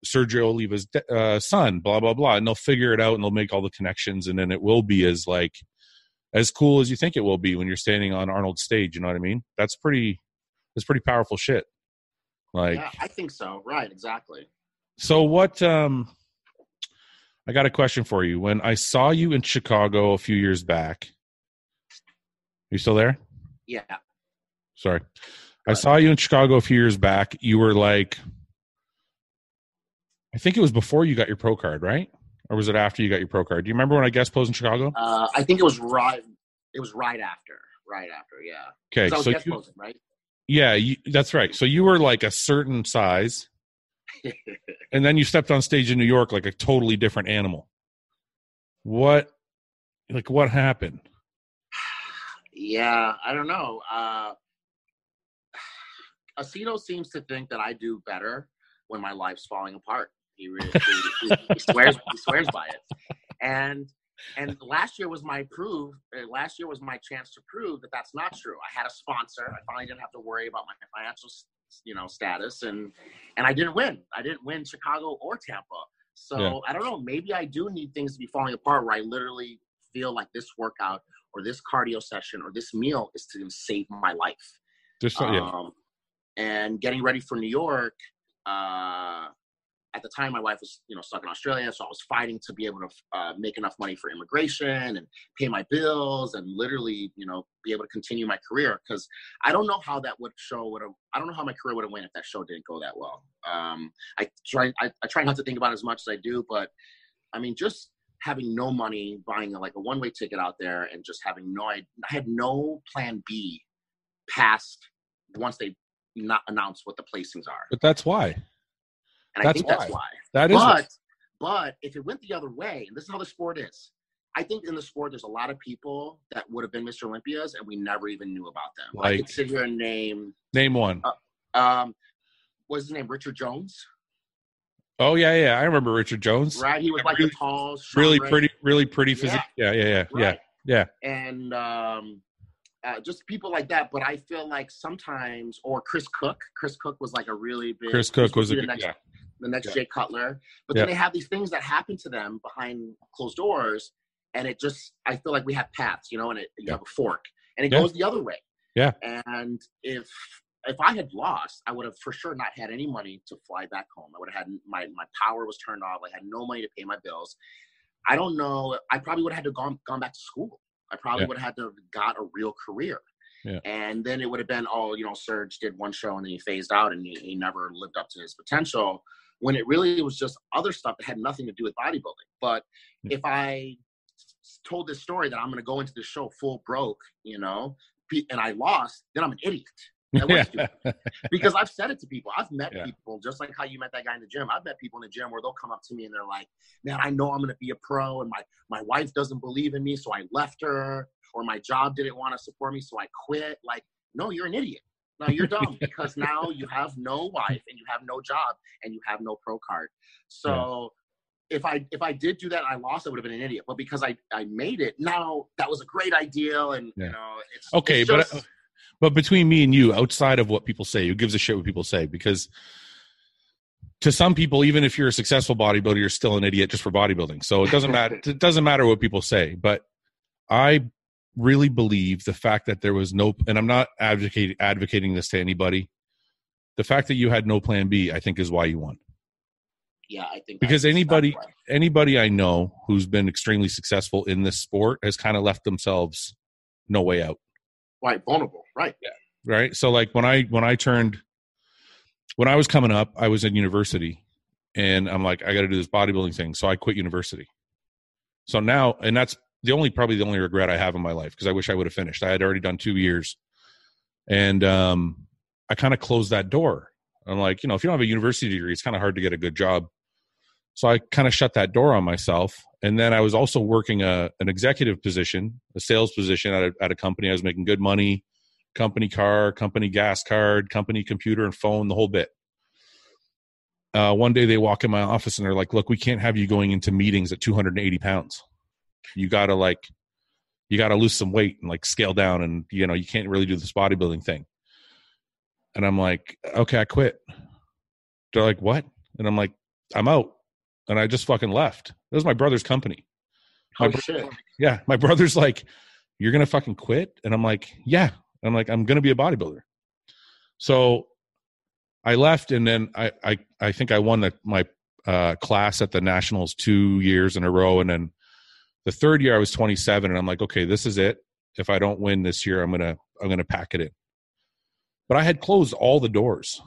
Sergio Oliva's uh, son. Blah blah blah, and they'll figure it out and they'll make all the connections, and then it will be as like as cool as you think it will be when you're standing on Arnold's stage. You know what I mean? That's pretty. That's pretty powerful shit. Like yeah, I think so. Right, exactly. So what um I got a question for you. When I saw you in Chicago a few years back, you still there? Yeah. Sorry. I saw you in Chicago a few years back. You were like I think it was before you got your pro card, right? Or was it after you got your pro card? Do you remember when I guest posed in Chicago? Uh, I think it was right. It was right after. Right after. Yeah. Okay, so you, posing, right? yeah, you, that's right. So you were like a certain size, and then you stepped on stage in New York like a totally different animal. What, like, what happened? Yeah, I don't know. Uh, Aceto seems to think that I do better when my life's falling apart. He really he, he, swears he swears by it. And and last year was my prove. Uh, last year was my chance to prove that that's not true. I had a sponsor. I finally didn't have to worry about my financial, you know, status, and and I didn't win. I didn't win Chicago or Tampa. So Yeah. I don't know. Maybe I do need things to be falling apart where I literally feel like this workout or this cardio session or this meal is to save my life. Just yeah, Um, and getting ready for New York, uh, at the time my wife was, you know, stuck in Australia, so I was fighting to be able to uh, make enough money for immigration and pay my bills and literally, you know, be able to continue my career. Because I don't know how that would show would have. I don't know how my career would have went if that show didn't go that well. Um, I try. I, I try not to think about it as much as I do, but I mean, just having no money, buying like a one-way ticket out there, and just having no, I, had no plan B past once they not announce what the placings are, but that's why. And I That's think that's why. why. That is But but if it went the other way, and this is how the sport is, I think in the sport there's a lot of people that would have been Mr. Olympias and we never even knew about them. I Like- could sit here and name name one. um what's his name? Richard Jones. Oh yeah, yeah. I remember Richard Jones. Right? He was like Really- tall, Really strong, pretty, really pretty physique. Yeah, yeah, yeah, yeah. Right. yeah. and um, uh, just people like that. But I feel like sometimes, or Chris Cook. Chris Cook was like a really big. Chris Cook supposed was a good next, yeah. The next Yeah. Jay Cutler. But Yeah. then they have these things that happen to them behind closed doors, and it just I feel like we have paths, you know, and it, you Yeah. have a fork, and it goes the other way. Yeah. And if if I had lost, I would have for sure not had any money to fly back home. I would have had my my power was turned off. I had no money to pay my bills. I don't know. I probably would have had to gone gone back to school. I probably would have had to have got a real career. Yeah. And then it would have been, oh, you know, Serge did one show and then he phased out and he, he never lived up to his potential. When it really was just other stuff that had nothing to do with bodybuilding. But Yeah. if I told this story that I'm going to go into the show full broke, you know, and I lost, then I'm an idiot. Yeah. because I've said it to people. I've met Yeah. people just like how you met that guy in the gym. I've met people in the gym where they'll come up to me and they're like, "Man, I know I'm going to be a pro, and my my wife doesn't believe in me, so I left her, or my job didn't want to support me, so I quit." Like, no, you're an idiot. No, you're dumb because now you have no wife and you have no job and you have no pro card. So. If I if I did do that I lost, I would have been an idiot. But because I, I made it, now that was a great idea, and Yeah. you know it's Okay, it's but just- uh, But between me and you, outside of what people say, who gives a shit what people say? Because to some people, even if you're a successful bodybuilder, you're still an idiot just for bodybuilding. So it doesn't matter. It doesn't matter what people say. But I really believe the fact that there was no, and I'm not advocating advocating this to anybody. The fact that you had no plan B, I think, is why you won. Yeah, I think Because anybody, right. anybody I know who's been extremely successful in this sport has kind of left themselves no way out. right vulnerable, right? Yeah. Right so like when i when i turned when i was coming up i was in university and i'm like i got to do this bodybuilding thing so i quit university so now and that's the only probably the only regret i have in my life because i wish i would have finished. I had already done two years. And um i kind of closed that door. I'm like you know if you don't have a university degree it's kind of hard to get a good job. So i kind of shut that door on myself. And then i was also working a, an executive position a sales position at a, at a company. I was making good money. Company car, company gas card, company computer and phone, the whole bit. Uh, one day they walk in my office and they're like, "Look, we can't have you going into meetings at 280 pounds. You got to like, you got to lose some weight and like scale down, and you know you can't really do this bodybuilding thing." And I'm like, "Okay, I quit." They're like, "What?" And I'm like, "I'm out," and I just fucking left. It was my brother's company. My Oh shit! yeah, my brother's like, "You're gonna fucking quit," and I'm like, "Yeah." I'm like, "I'm gonna be a bodybuilder." So I left, and then I I I think I won the, my uh, class at the nationals two years in a row, and then the third year I was 27, and I'm like, "Okay, this is it. If I don't win this year, I'm gonna I'm gonna pack it in." But I had closed all the doors.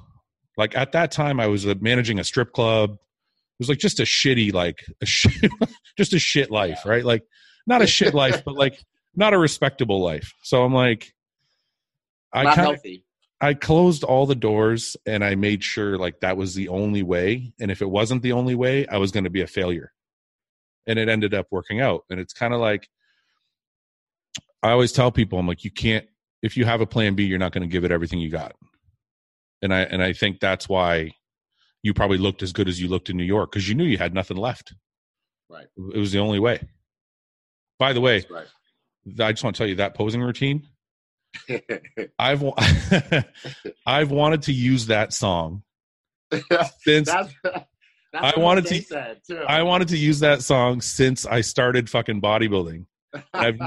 Like at that time, I was uh, managing a strip club. It was like just a shitty, like a shit, just a shit life, right? Like not a shit life, but like not a respectable life. So I'm like, I Not kind of healthy. I closed all the doors and I made sure like that was the only way. And if it wasn't the only way, I was going to be a failure. And it ended up working out. And it's kind of like I always tell people, I'm like, you can't if you have a plan B, you're not going to give it everything you got. And I and I think that's why you probably looked as good as you looked in New York because you knew you had nothing left. Right. It was the only way. By the way, right. I just want to tell you that posing routine. I've I've wanted to use that song since that's, I wanted to- Said. I wanted to use that song since I started fucking bodybuilding. I've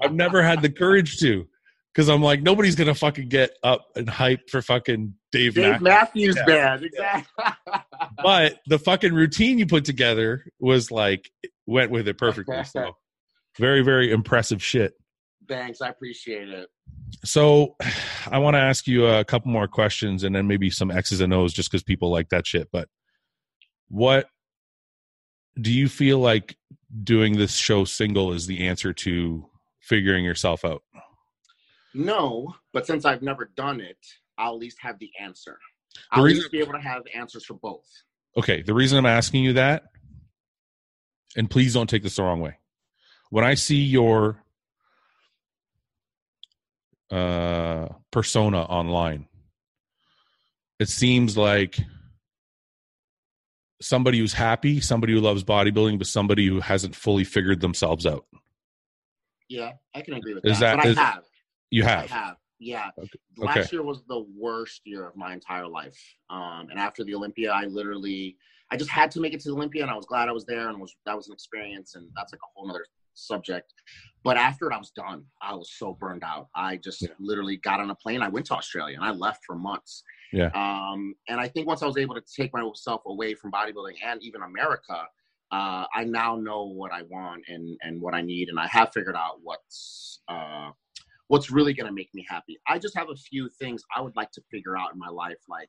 I've never had the courage to because I'm like nobody's gonna fucking get up and hype for fucking Dave, Dave Matthews. Matthews Yeah. Band, exactly. But the fucking routine you put together was like went with it perfectly. So very very impressive shit. Thanks, I appreciate it. So I want to ask you a couple more questions and then maybe some X's and O's just because people like that shit. But what do you feel like doing this show single is the answer to figuring yourself out? No, but since I've never done it, I'll at least have the answer. The I'll at reason- least be able to have answers for both. Okay, the reason I'm asking you that, and please don't take this the wrong way. When I see your uh, persona online, it seems like somebody who's happy, somebody who loves bodybuilding, but somebody who hasn't fully figured themselves out. Yeah, I can agree with Is that. that- but is- I have. You I have. have. Yeah. Okay. Last Okay. year was the worst year of my entire life. Um, and after the Olympia, I literally, I just had to make it to the Olympia, and I was glad I was there, and was that was an experience, and that's like a whole other subject. But after it, I was done. I was so burned out. I just Yeah. literally got on a plane. I went to Australia, and I left for months. Yeah. Um, and I think once I was able to take myself away from bodybuilding and even America, uh, I now know what I want and and what I need, and I have figured out what's uh, what's really going to make me happy. I just have a few things I would like to figure out in my life, like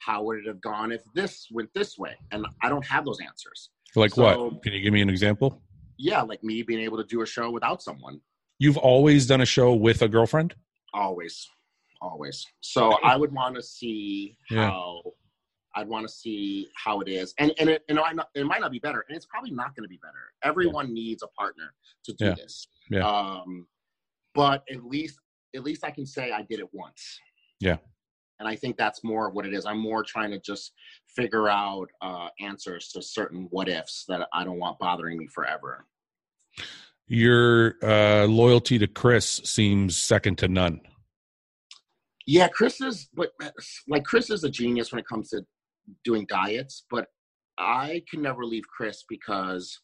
how would it have gone if this went this way, and I don't have those answers. Like So- what? Can you give me an example? Yeah, like me being able to do a show without someone, You've always done a show with a girlfriend? always, always. So I would want to see Yeah. how. I'd want to see how it is, and and it, and not, it might not be better, and it's probably not going to be better. Everyone needs a partner to do Yeah. this. Yeah. Um, but at least at least I can say I did it once. Yeah. And I think that's more what it is. I'm more trying to just figure out uh, answers to certain what ifs that I don't want bothering me forever. Your uh, loyalty to Chris seems second to none. Yeah, Chris is, but like Chris is a genius when it comes to doing diets, but I can never leave Chris because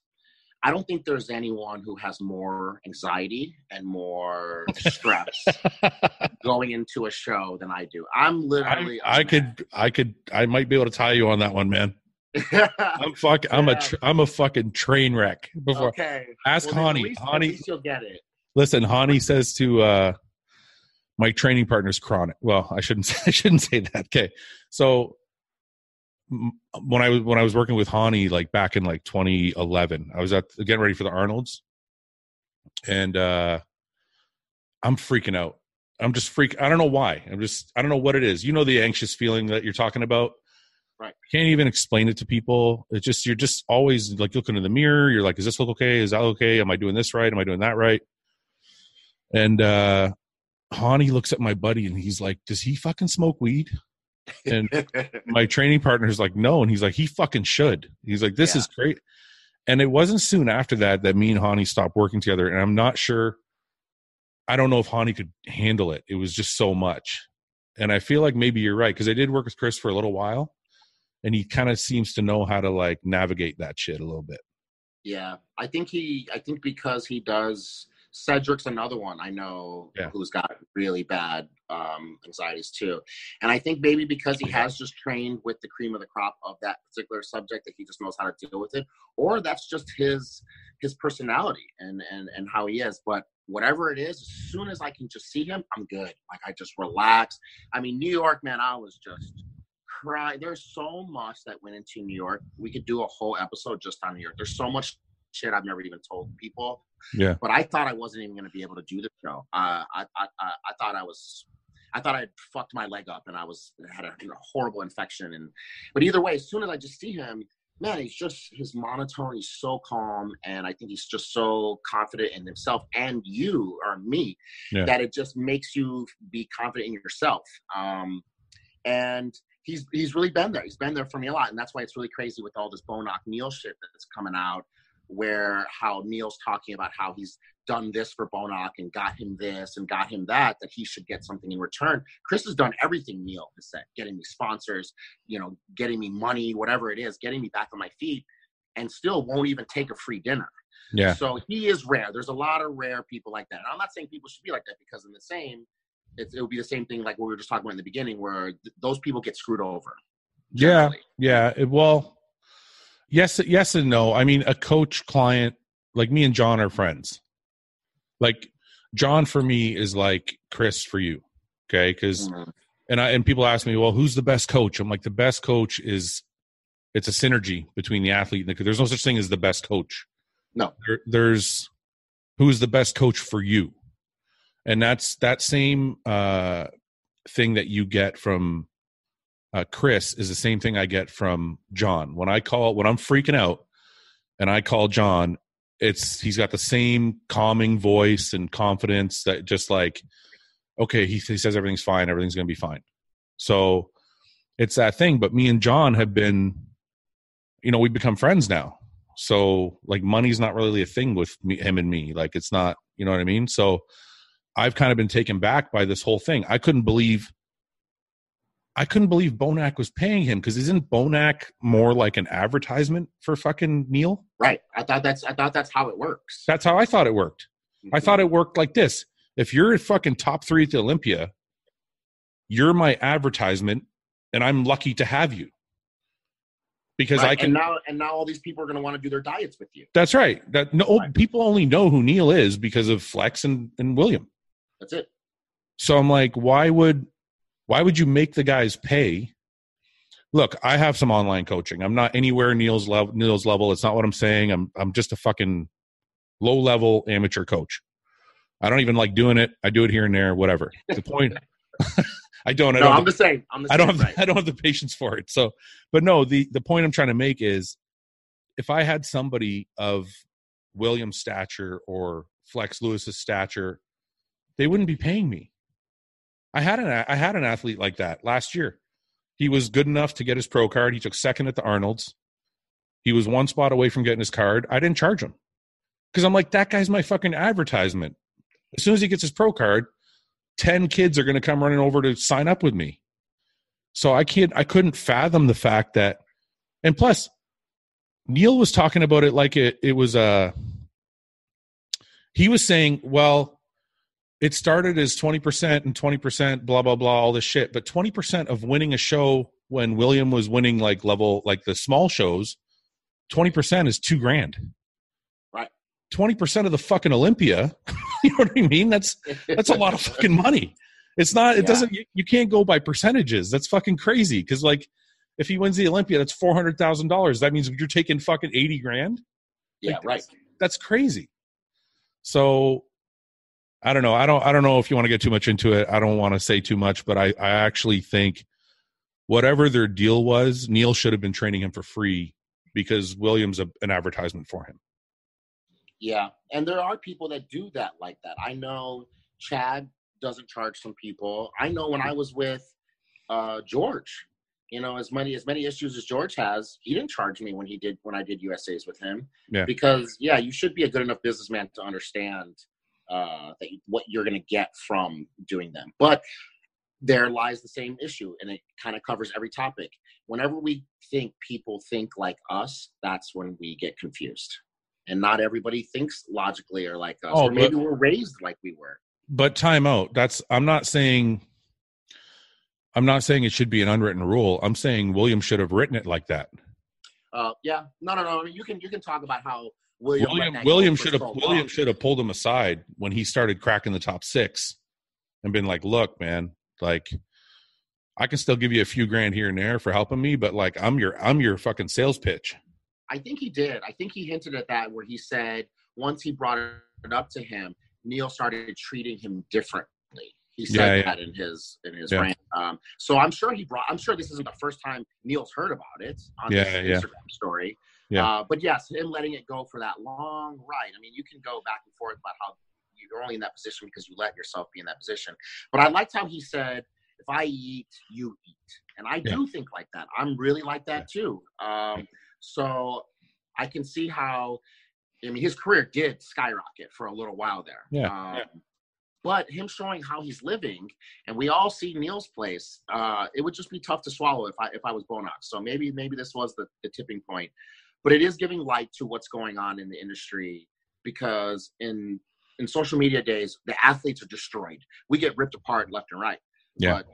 I don't think there's anyone who has more anxiety and more stress going into a show than I do. I'm literally. I, I could, I could, I might be able to tie you on that one, man. I'm fuck. I'm yeah. a. Tr- I'm a fucking train wreck. Before okay, ask well, Hany. Hany, at least you'll get it. Listen, Hany says to uh my training partner's chronic. Well, I shouldn't. Say, I shouldn't say that. Okay, so when I was when I was working with Hany, like back in like 2011, I was at getting ready for the Arnold's, and uh I'm freaking out. I'm just freak. I don't know why. I'm just. I don't know what it is. You know the anxious feeling that you're talking about. Right. Can't even explain it to people. It's just you're just always like looking in the mirror. You're like, is this look okay? Is that okay? Am I doing this right? Am I doing that right? And uh Hany looks at my buddy and he's like, Does he fucking smoke weed? And my training partner's like, No. And he's like, He fucking should. He's like, This Yeah. is great. And it wasn't soon after that that me and Hany stopped working together. And I'm not sure. I don't know if Hany could handle it. It was just so much. And I feel like maybe you're right because I did work with Chris for a little while and he kind of seems to know how to like navigate that shit a little bit. Yeah, I think he. I think because he does. Cedric's another one I know Yeah. who's got really bad um, anxieties too, and I think maybe because he has just trained with the cream of the crop of that particular subject that he just knows how to deal with it, or that's just his his personality and and and how he is. But whatever it is, as soon as I can just see him, I'm good. Like I just relax. I mean, New York, man, I was just cry. There's so much that went into New York. We could do a whole episode just on New York. There's so much shit I've never even told people. Yeah. But I thought I wasn't even going to be able to do the show. Uh, I, I, I, I thought I was. I thought I had fucked my leg up and I was had a you know, horrible infection and but either way, as soon as I just see him, man, he's just his monotone, he's so calm and I think he's just so confident in himself and you or me Yeah. that it just makes you be confident in yourself. Um, and he's he's really been there. He's been there for me a lot, and that's why it's really crazy with all this Bonac Neil shit that's coming out, where how Neil's talking about how he's done this for Bonac and got him this and got him that, that he should get something in return. Chris has done everything Neil has said, getting me sponsors, you know, getting me money, whatever it is, getting me back on my feet, and still won't even take a free dinner. Yeah. So he is rare. There's a lot of rare people like that. And I'm not saying people should be like that because in the same, it, it would be the same thing like what we were just talking about in the beginning, where th- those people get screwed over. Yeah. Yeah. It, well, yes, yes and no. I mean, a coach client, like me and John are friends. Like John for me is like Chris for you. Okay. Because, Mhm. and I, and people ask me, well, who's the best coach? I'm like, the best coach is, it's a synergy between the athlete. and the- There's no such thing as the best coach. No. There, there's who's the best coach for you. And that's that same uh, thing that you get from uh, Chris is the same thing I get from John. When I call, when I'm freaking out and I call John, it's he's got the same calming voice and confidence that just like, okay, he, he says everything's fine, everything's going to be fine. So it's that thing. But me and John have been, you know, we've become friends now. So like money's not really a thing with me, him and me. Like it's not, you know what I mean? So I've kind of been taken back by this whole thing. I couldn't believe I couldn't believe Bonac was paying him because isn't Bonac more like an advertisement for fucking Neil? Right. I thought that's I thought that's how it works. That's how I thought it worked. I mm-hmm. thought it worked like this. If you're at fucking top three at the Olympia, you're my advertisement, and I'm lucky to have you. Because Right, I can and now and now all these people are going to want to do their diets with you. That's right. That no Right. people only know who Neil is because of Flex and, and William. That's it. So I'm like, why would why would you make the guys pay? Look, I have some online coaching. I'm not anywhere Neil's level Neil's level. It's not what I'm saying. I'm I'm just a fucking low level amateur coach. I don't even like doing it. I do it here and there, whatever. The point I don't I No, don't I'm the same. I'm the I don't have right. I don't have the patience for it. So, but no, the the point I'm trying to make is, if I had somebody of William's stature or Flex Lewis's stature, they wouldn't be paying me. I had an I had an athlete like that last year. He was good enough to get his pro card. He took second at the Arnold's. He was one spot away from getting his card. I didn't charge him because I'm like that guy's my fucking advertisement. As soon as he gets his pro card, 10 kids are going to come running over to sign up with me. So I can't, I couldn't fathom the fact that, and plus, Neil was talking about it like it, it was a, he was saying, well, it started as 20% and 20%, blah, blah, blah, all this shit. But 20% of winning a show when William was winning like level, like the small shows, 20% is two grand. Right. 20% of the fucking Olympia, you know what I mean? That's, that's a lot of fucking money. It's not, it Yeah. doesn't, you, you can't go by percentages. That's fucking crazy. Cause like, if he wins the Olympia, that's $400,000. That means you're taking fucking 80 grand. yeah, Like, right. That's crazy. So I don't know. I don't I don't know if you want to get too much into it. I don't want to say too much, but I, I actually think whatever their deal was, Neil should have been training him for free because Williams a, an advertisement for him. Yeah, and there are people that do that like that. I know Chad doesn't charge some people. I know when I was with uh, George, you know, as many as many issues as George has, he didn't charge me when he did when I did USA's with him. Yeah. Because yeah, you should be a good enough businessman to understand uh, that you, what you're going to get from doing them. But there lies the same issue, and it kind of covers every topic. Whenever we think people think like us, that's when we get confused. And not everybody thinks logically or like us, Oh, or maybe but- we're raised like we were. But time out. That's I'm not saying I'm not saying it should be an unwritten rule. I'm saying William should have written it like that. Uh, yeah, no, no, no. I mean, you can you can talk about how William William William should have William should have pulled him aside when he started cracking the top six and been like, look, man, like I can still give you a few grand here and there for helping me, but like I'm your I'm your fucking sales pitch. I think he did. I think he hinted at that where he said once he brought it up to him, Neil started treating him differently. He said Yeah, yeah. that in his in his Yeah. rant. Um, so I'm sure he brought. I'm sure this isn't the first time Neil's heard about it on Yeah, his. Instagram story. Yeah. Uh, but yes, him letting it go for that long ride. I mean, you can go back and forth about how you're only in that position because you let yourself be in that position. But I liked how he said, "If I eat, you eat," and I do think like that. I'm really like that too. Um, so I can see how. I mean, his career did skyrocket for a little while there. Yeah, Um, yeah. But him showing how he's living, and we all see Neil's place. Uh, it would just be tough to swallow if I if I was Bonox. So maybe maybe this was the, the tipping point, but it is giving light to what's going on in the industry because in in social media days, the athletes are destroyed. We get ripped apart left and right. Yeah. But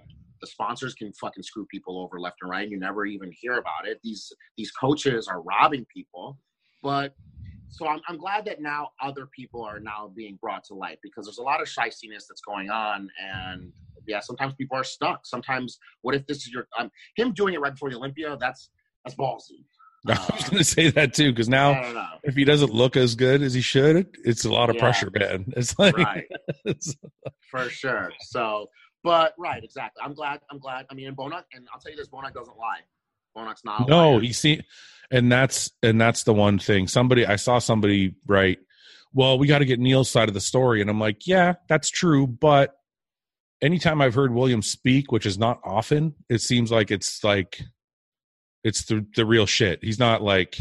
the sponsors can fucking screw people over left and right, and you never even hear about it. These these coaches are robbing people, but so I'm, I'm glad that now other people are now being brought to light because there's a lot of shystiness that's going on and yeah sometimes people are stuck sometimes what if this is your um, him doing it right before the olympia that's that's ballsy I was going to say that too because now i don't know if he doesn't look as good as he should, it's a lot of Yeah. pressure, man. It's like right it's- for sure so but right exactly i'm glad i'm glad i mean and bonac and i'll tell you this bonac doesn't lie bonac's not no, liar. you see, and that's and that's the one thing. Somebody I saw somebody write, well, we got to get Neil's side of the story, and I'm like, yeah, that's true, but anytime I've heard William speak, which is not often, it seems like it's like it's the the real shit. He's not like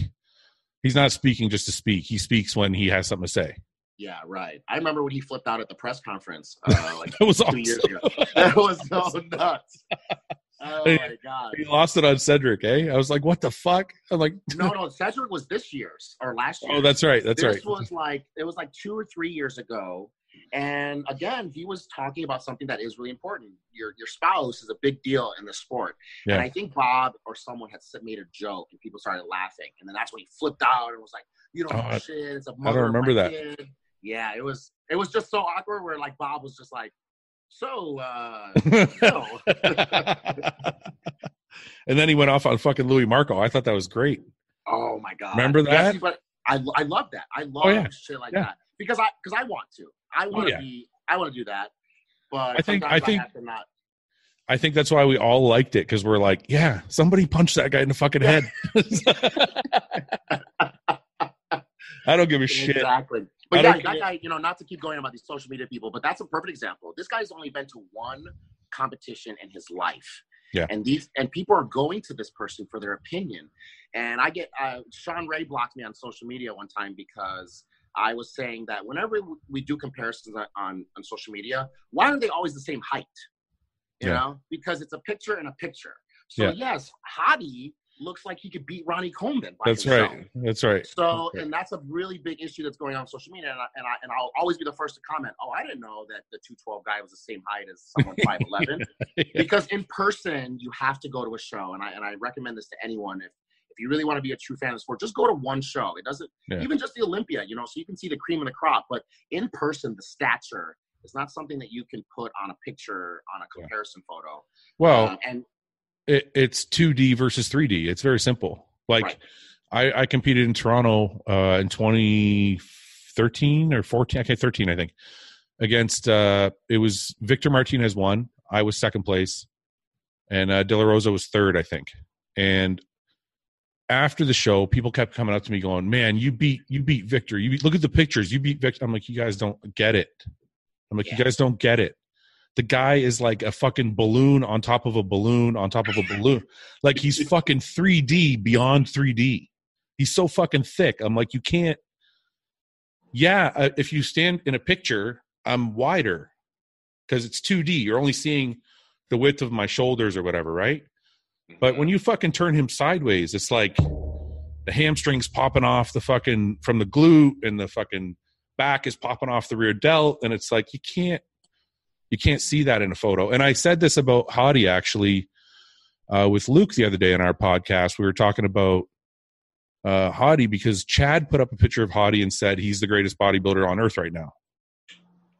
he's not speaking just to speak. He speaks when he has something to say. yeah right i remember when he flipped out at the press conference uh, like That was two awesome. years ago that was so nuts oh my god He lost it on Cedric, eh? I was like, what the fuck? I'm like, no no cedric was this year's or last year oh, that's right, that's this right. This was like it was like two or three years ago and again he was talking about something that is really important your your spouse is a big deal in the sport and i think bob or someone had made a joke and people started laughing and then that's when he flipped out and was like you don't Oh, know I- shit it's a mother I don't remember that. kid." yeah it was it was just so awkward where like bob was just like so uh no and then he went off on fucking Louis Marco. I thought that was great. oh my god Remember Yes, that? but i i love that i love Oh, yeah. shit like Yeah. that because i because i want to i want to yeah. be i want to do that but I think- I think- to not I think that's why we all liked it because we're like, yeah, somebody punched that guy in the fucking head. I don't give a shit. Exactly. But yeah, that guy, you know, not to keep going about these social media people, but that's a perfect example. This guy's only been to one competition in his life. Yeah. And these and people are going to this person for their opinion. And I get uh, Shawn Ray blocked me on social media one time because I was saying that whenever we do comparisons on, on, on social media, why are they always the same height? You Yeah. know, because it's a picture and a picture. So Yeah. yes, Hadi looks like he could beat Ronnie Coleman. By That's himself. right. That's right. So, Okay. and that's a really big issue that's going on on social media. And, I, and, I, and I'll always be the first to comment, oh, I didn't know that the 212 guy was the same height as someone 5'11. because in person, you have to go to a show. And I, and I recommend this to anyone. If you really want to be a true fan of the sport, just go to one show. It doesn't, Yeah. even just the Olympia, you know, so you can see the cream of the crop. But in person, the stature is not something that you can put on a picture, on a Yeah. comparison photo. Well, Um, and it, it's 2D versus 3D. It's very simple. Like Right. I, I competed in Toronto uh, in 2013 or 14. Okay, 13, I think. Against uh, it was Victor Martinez won. I was second place, and uh, De La Rosa was third, I think. And after the show, people kept coming up to me going, "Man, you beat you beat Victor. You beat, look at the pictures. You beat Victor." I'm like, "You guys don't get it." I'm like, "You guys don't get it." The guy is like a fucking balloon on top of a balloon on top of a balloon. Like he's fucking 3D beyond 3D. He's so fucking thick. I'm like, you can't. Yeah, uh, if you stand in a picture, I'm wider because it's 2D. You're only seeing the width of my shoulders or whatever, right? But when you fucking turn him sideways, it's like the hamstrings popping off the fucking from the glute and the fucking back is popping off the rear delt. And it's like you can't you can't see that in a photo. And I said this about Hadi actually uh, with Luke the other day in our podcast. We were talking about uh, Hadi because Chad put up a picture of Hadi and said he's the greatest bodybuilder on earth right now.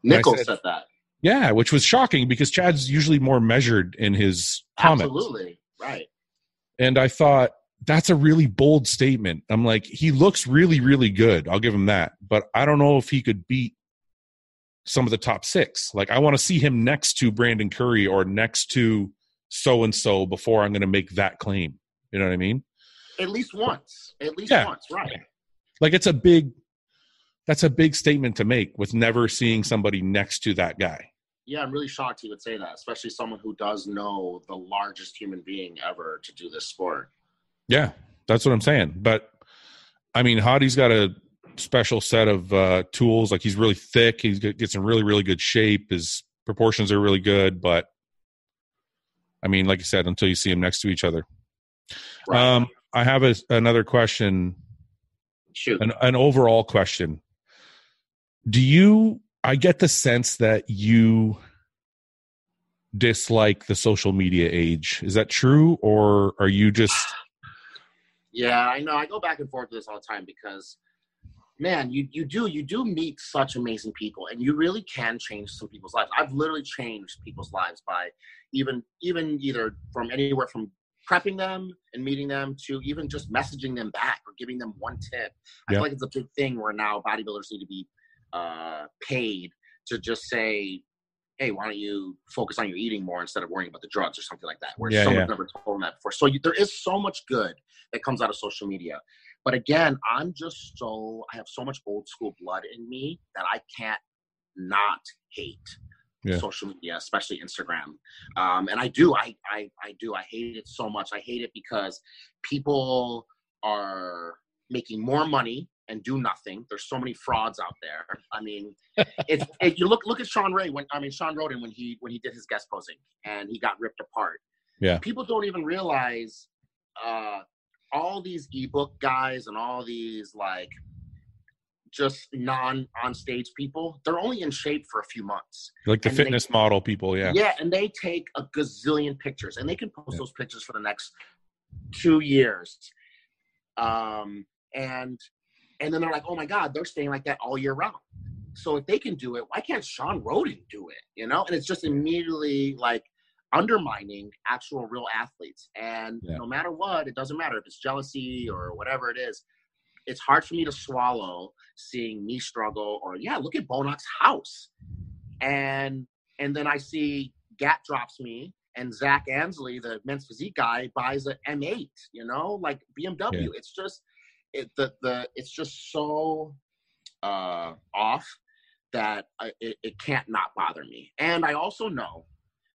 Nicholls said- said that. Yeah, which was shocking because Chad's usually more measured in his comments. Absolutely. Right. And I thought that's a really bold statement. I'm like, he looks really, really good. I'll give him that. But I don't know if he could beat some of the top six. Like, I want to see him next to Brandon Curry or next to so and so before I'm going to make that claim. You know what I mean? At least once. At least Yeah. once. Right. Like, it's a big, that's a big statement to make with never seeing somebody next to that guy. Yeah, I'm really shocked he would say that, especially someone who does know the largest human being ever to do this sport. Yeah, that's what I'm saying. But I mean, Hadi's got a special set of uh, tools. Like he's really thick. He gets in really, really good shape. His proportions are really good. But I mean, like I said, until you see him next to each other. Right. Um, I have a, another question, Shoot. an, an overall question. Do you? I get the sense that you dislike the social media age. Is that true, or are you just? Yeah, I know. I go back and forth with this all the time because, man, you you do you do meet such amazing people, and you really can change some people's lives. I've literally changed people's lives by even even either from anywhere from prepping them and meeting them to even just messaging them back or giving them one tip. I Yeah. feel like it's a big thing where now bodybuilders need to be uh, paid to just say. Hey, why don't you focus on your eating more instead of worrying about the drugs or something like that? Where Yeah, someone's yeah. never told them that before. So you, there is so much good that comes out of social media. But again, I'm just so I have so much old school blood in me that I can't not hate Yeah. social media, especially Instagram. Um, and I do, I, I I do, I hate it so much. I hate it because people are making more money and do nothing. There's so many frauds out there. I mean, it's it, you look look at Shawn Ray when I mean Shawn Rhoden when he when he did his guest posing and he got ripped apart. Yeah. People don't even realize uh all these ebook guys and all these like just non on stage people, they're only in shape for a few months. like the And they- fitness model people yeah Yeah, and they take a gazillion pictures, and they can post Yeah. those pictures for the next two years. Um, and and then they're like, oh my god, they're staying like that all year round. So if they can do it, why can't Shawn Rhoden do it? You know, and it's just immediately like undermining actual real athletes. And Yeah. no matter what, it doesn't matter if it's jealousy or whatever it is. It's hard for me to swallow seeing me struggle, or yeah, look at Bonac's house, and and then I see GAT drops me, and Zach Ansley, the men's physique guy, buys a M8. You know, like BMW. It's just it the the it's just so uh off that I, it, it can't not bother me. And I also know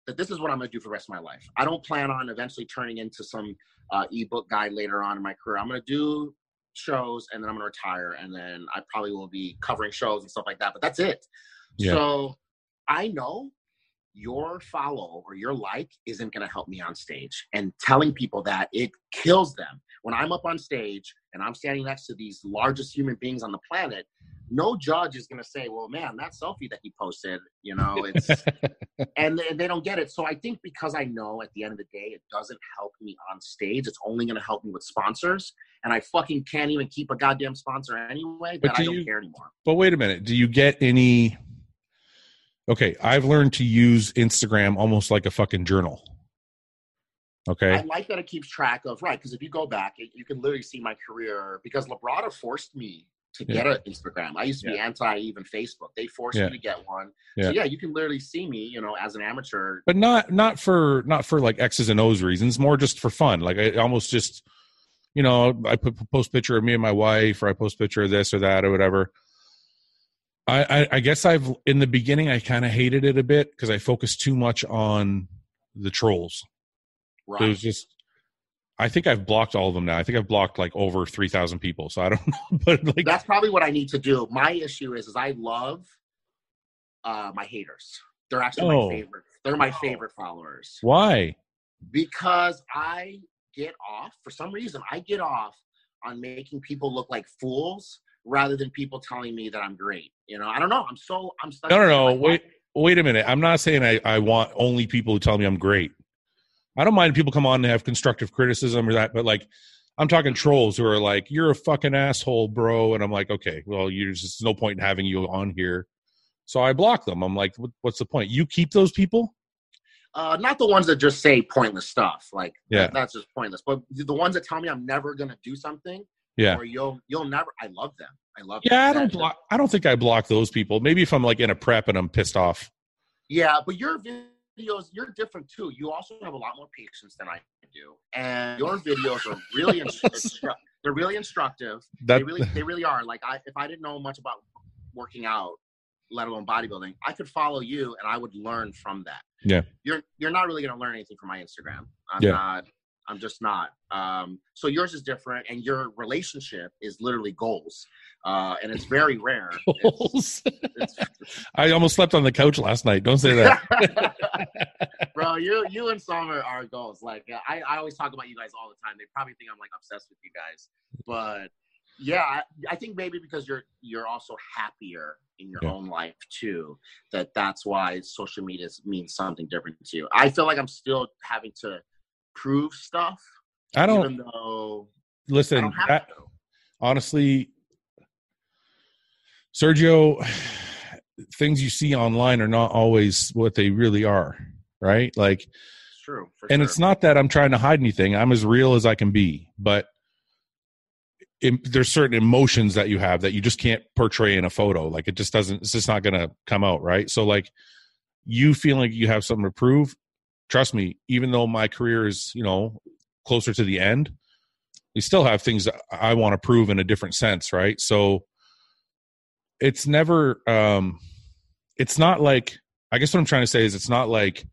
that this is what I'm going to do for the rest of my life. I don't plan on eventually turning into some uh, ebook guy later on in my career. I'm going to do shows and then I'm gonna retire and then I probably will be covering shows and stuff like that. But that's it. Yeah. So I know your follow or your like isn't gonna help me on stage. And telling people that it kills them. When I'm up on stage and I'm standing next to these largest human beings on the planet, no judge is gonna say, Well, man, that selfie that he posted, you know, it's and they, don't get it. So I think because I know at the end of the day, it doesn't help me on stage. It's only going to help me with sponsors, and I fucking can't even keep a goddamn sponsor anyway. But That I do don't you- care anymore. But wait a minute. Do you get any? Okay, I've learned to use Instagram almost like a fucking journal. Okay. I like that it keeps track of right because if you go back, it, you can literally see my career because Labrada forced me to Yeah. get an Instagram. I used to be anti even Facebook. They forced Yeah. me to get one. Yeah. So yeah, you can literally see me, you know, as an amateur. but not not for not for like X's and O's reasons, more just for fun. Like I almost just, you know, I put post picture of me and my wife, or I post picture of this or that or whatever. I I, I guess I've in the beginning I kind of hated it a bit because I focused too much on the trolls. Right. There's just, I think I've blocked all of them now. I think I've blocked like over three thousand people. So I don't know, but like, That's probably what I need to do. My issue is, is I love uh, my haters. They're actually Oh. my favorite. They're my Wow. favorite followers why? because I get off for some reason. I get off on making people look like fools rather than people telling me that I'm great. You know, I don't know. I'm so I'm stuck. No, no, no. my Wait, life. wait a minute. I'm not saying I, I want only people who tell me I'm great. I don't mind people come on and have constructive criticism or that, but like, I'm talking trolls who are like, "You're a fucking asshole, bro," and I'm like, "Okay, well, there's just no point in having you on here." So I block them. I'm like, "What's the point? You keep those people?" Uh, not the ones that just say pointless stuff. Like Yeah. that's just pointless. But the ones that tell me I'm never gonna do something, Yeah. or you'll you'll never. I love them. I love. Yeah, I don't block. I don't think I block those people. Maybe if I'm like in a prep and I'm pissed off. Yeah, but your videos, you're different too. You also have a lot more patience than I do, and your videos are really instru- they're really instructive. That they really they really are. Like I, if I didn't know much about working out, let alone bodybuilding, I could follow you and I would learn from that. Yeah. you're you're not really gonna learn anything from my Instagram. I'm Yeah. not. I'm just not. Um, so yours is different, and your relationship is literally goals, uh, and it's very rare. It's- it's- I almost slept on the couch last night. Don't say that. Bro, you you and Summer are goals. Like I, I always talk about you guys all the time. They probably think I'm like obsessed with you guys, but yeah, I, I think maybe because you're you're also happier in your Yeah. own life too. That that's why social media means something different to you. I feel like I'm still having to prove stuff, I don't even though I listen. don't have that- to. honestly, Sergio, things you see online are not always what they really are, right? Like, It's true. And sure. it's not that I'm trying to hide anything. I'm as real as I can be, but there's certain emotions that you have that you just can't portray in a photo. Like, it just doesn't. It's just not going to come out, right? So, like, you feel like you have something to prove. Trust me, even though my career is, you know, closer to the end, we still have things I want to prove in a different sense, right? So it's never um it's not like I guess what I'm trying to say is it's not like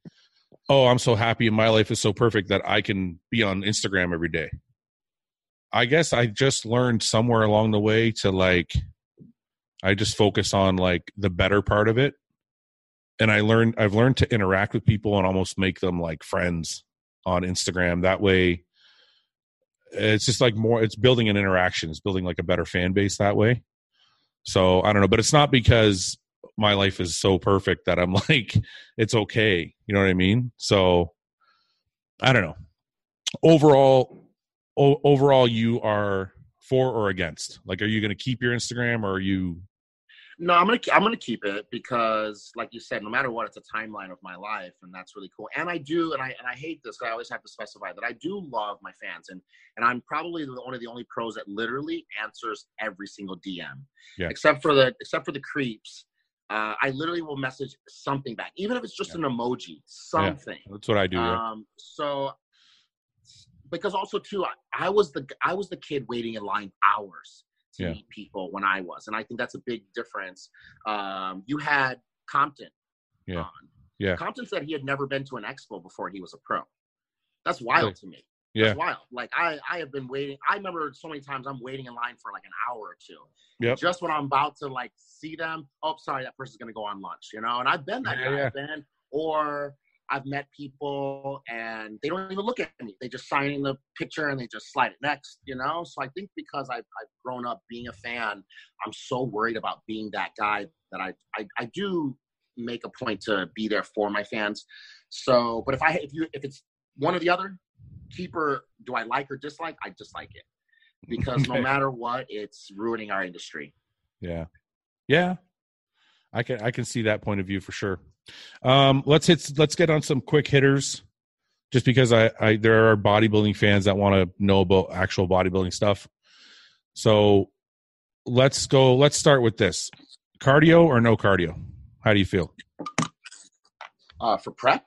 oh, I'm so happy and my life is so perfect that I can be on Instagram every day. I guess I just learned somewhere along the way to like I just focus on like the better part of it. And I learned I've learned to interact with people and almost make them like friends on Instagram. That way it's just like more it's building an interaction. It's building like a better fan base that way. So i don't know but it's not because my life is so perfect that i'm like it's okay. You know what i mean? So i don't know. Overall o- overall you are for or against? Like are you going to keep your instagram or are you No, I'm gonna I'm gonna keep it because, like you said, no matter what, it's a timeline of my life, and that's really cool. And I do, and I and I hate this, I always have to specify that I do love my fans, and and I'm probably the, one of the only pros that literally answers every single DM, Yeah. except for the except for the creeps. Uh, I literally will message something back, even if it's just Yeah. an emoji, something. that's what i do yeah. Um, so because also too, I, I was the I was the kid waiting in line hours to Yeah. meet people when I was, and I think that's a big difference. Um, you had Compton Yeah. on. Yeah. Compton said he had never been to an expo before he was a pro. That's wild Really? to me. Yeah. It's wild. Like I, I have been waiting. I remember so many times I'm waiting in line for like an hour or two. Yep. Just when I'm about to like see them, oh, sorry, that person's gonna go on lunch. You know, and I've been that Yeah, guy. yeah. I've been, or I've met people and they don't even look at me. They just sign in the picture and they just slide it next. You know. So I think because I've, I've grown up being a fan, I'm so worried about being that guy that I, I, I do make a point to be there for my fans. So, but if I if you if it's one or the other, keeper, do I like or dislike? I dislike it because no matter what, it's ruining our industry. Yeah. Yeah. I can I can see that point of view for sure. Um let's hit let's get on some quick hitters just because I, I there are bodybuilding fans that want to know about actual bodybuilding stuff. So let's go let's start with this. Cardio or no cardio? How do you feel? Uh, for prep,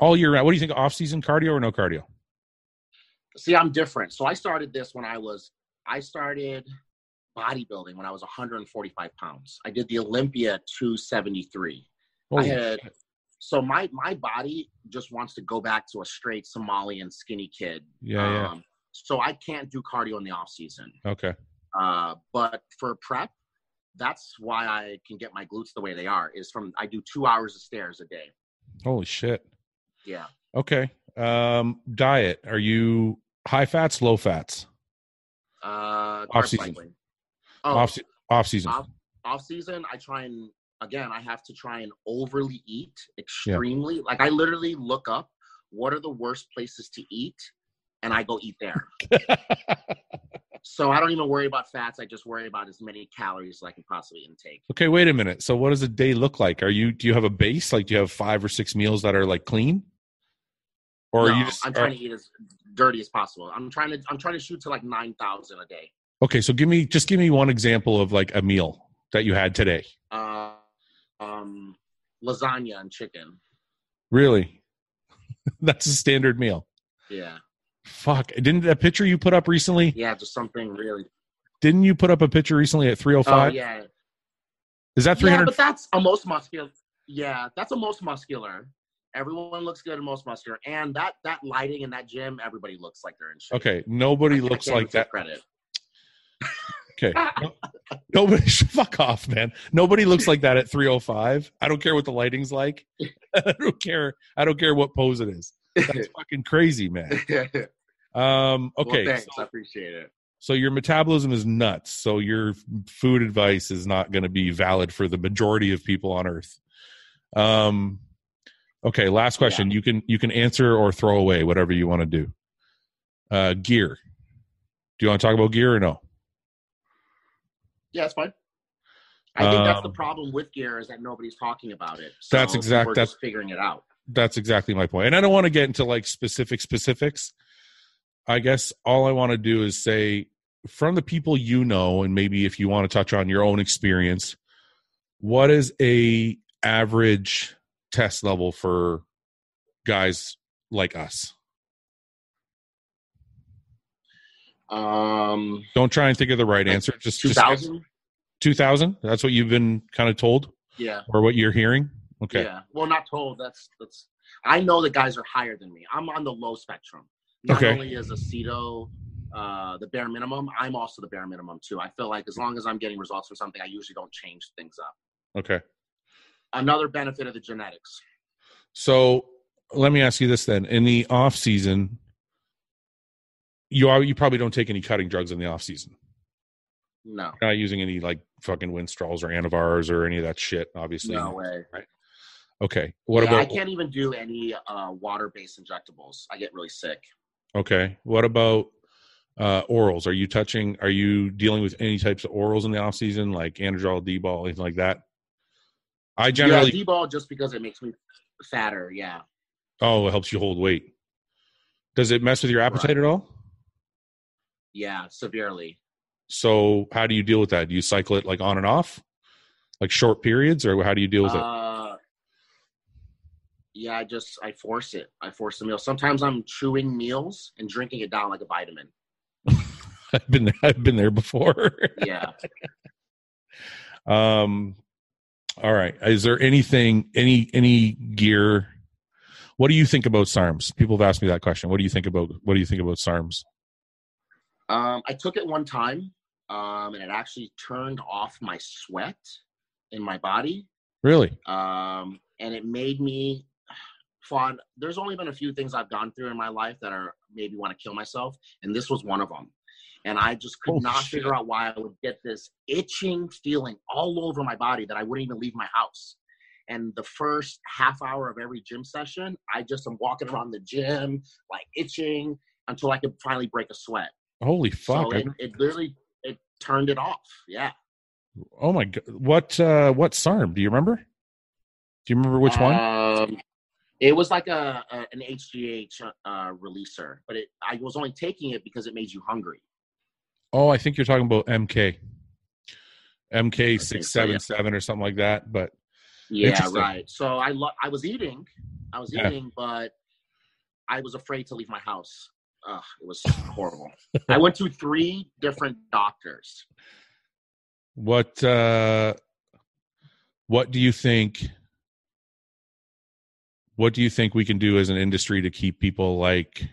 All year round. What do you think off season cardio or no cardio? see, I'm different. So I started this when I was I started bodybuilding when I was 145 pounds. I did the Olympia 273. I had shit. so my my body just wants to go back to a straight Somalian skinny kid. Yeah, yeah. Um, so I can't do cardio in the off season. Okay. Uh, but for prep, that's why I can get my glutes the way they are. Is from I do two hours of stairs a day. Holy shit. Yeah. Okay. Um diet. Are you high fats, low fats? Uh, Off season. cycling. Oh, Off off season. off, off season, I try and again, I have to try and overly eat extremely. Like I literally look up what are the worst places to eat, and I go eat there. so I don't even worry about fats. I just worry about as many calories as I can possibly intake. Okay, wait a minute. So what does a day look like? Are you do you have a base? Like do you have five or six meals that are like clean? Or No, are you just I'm trying to eat as dirty as possible. I'm trying to I'm trying to shoot to like nine thousand a day. Okay, so give me just give me one example of like a meal that you had today. Uh, um, lasagna and chicken. Really? That's a standard meal. Yeah, Fuck. Didn't that picture you put up recently? yeah, just something really. Didn't you put up a picture recently at Oh 305? yeah, Is that yeah, 300 but that's a most muscular. Yeah, that's a most muscular. Everyone looks good and most muscular, and that that lighting in that gym, everybody looks like they're in shape. Okay, nobody I I looks can't like that. Credit. Okay. No- Nobody fuck off, man. Nobody looks like that at 305. I don't care what the lighting's like. I don't care. I don't care what pose it is. That's fucking crazy, man. Um, okay. well, thanks. so, I appreciate it. so your metabolism is nuts. So your food advice is not going to be valid for the majority of people on earth. Um, okay. Last question. You can, you can answer or throw away whatever you want to do. Uh, gear. Do you want to talk about gear or no? Yeah, it's fine. I think that's the Um, problem with gear is that nobody's talking about it. So That's exactly that's- figuring it out. that's exactly my point. And I don't want to get into like specific specifics. I guess all I want to do is say from the people you know, and maybe if you want to touch on your own experience, what is a average test level for guys like us? Um, Don't try and think of the right answer. Just two thousand. Two thousand. That's what you've been kind of told, Yeah. or what you're hearing. Okay. Yeah. Well, not told. That's that's. I know the guys are higher than me. I'm on the low spectrum. Not Okay. only is Aceto uh, the bare minimum, I'm also the bare minimum too. I feel like as long as I'm getting results from something, I usually don't change things up. Okay. Another benefit of the genetics. So let me ask you this then: in the off season, you are you probably don't take any cutting drugs in the off season. No. You're not using any like fucking Winstrols or Anavars or any of that shit. Obviously, No way. Okay. What Yeah, I can't even do any uh, water-based injectables. I get really sick. okay? What about uh, orals? Are you touching? Are you dealing with any types of orals in the off season, like Anadrol, D-ball, anything like that? I generally yeah, D-ball just because it makes me fatter. Yeah. oh, it helps you hold weight. Does it mess with your appetite Right. at all? Yeah, severely. So how do you deal with that? Do you cycle it like on and off, like short periods, or how do you deal with it? Uh, yeah, I just I force it. I force the meal. Sometimes I'm chewing meals and drinking it down like a vitamin. I've been there, I've been there before. Yeah. um, all right. Is there anything any any gear? What do you think about SARMs? People have asked me that question. What do you think about what do you think about SARMs? Um, I took it one time, um, and it actually turned off my sweat in my body. Really? Um, and it made me fun. There's only been a few things I've gone through in my life that are maybe want to kill myself, and this was one of them. And I just could Oh, not shit. figure out why I would get this itching feeling all over my body that I wouldn't even leave my house. And the first half hour of every gym session, I just am walking around the gym, like itching until I could finally break a sweat. Holy fuck! So it, it literally it turned it off. Yeah. oh my god! What uh, what SARM? Do you remember? Do you remember which one? Um, it was like a, a an HGH uh, releaser, but it I was only taking it because it made you hungry. Oh, I think you're talking about MK. MK six seven seven or something like that. But Yeah, right. So I lo- I was eating, I was Yeah. eating, but I was afraid to leave my house. Ugh, it was horrible. I went to three different doctors. what uh, what do you think? What do you think we can do as an industry to keep people like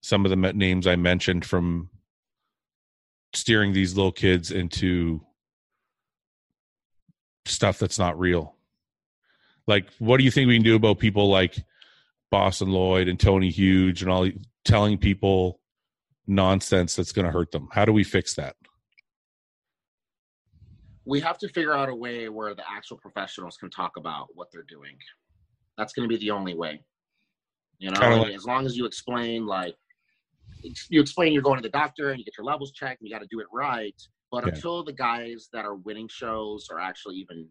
some of the names I mentioned from steering these little kids into stuff that's not real? Like, what do you think we can do about people like Boston Lloyd and Tony Huge and all telling people nonsense that's going to hurt them? How do we fix that? We have to figure out a way where the actual professionals can talk about what they're doing. That's going to be the only way. You know, like- as long as you explain, like, you explain you're going to the doctor and you get your levels checked and you got to do it right. But Yeah. until the guys that are winning shows or actually even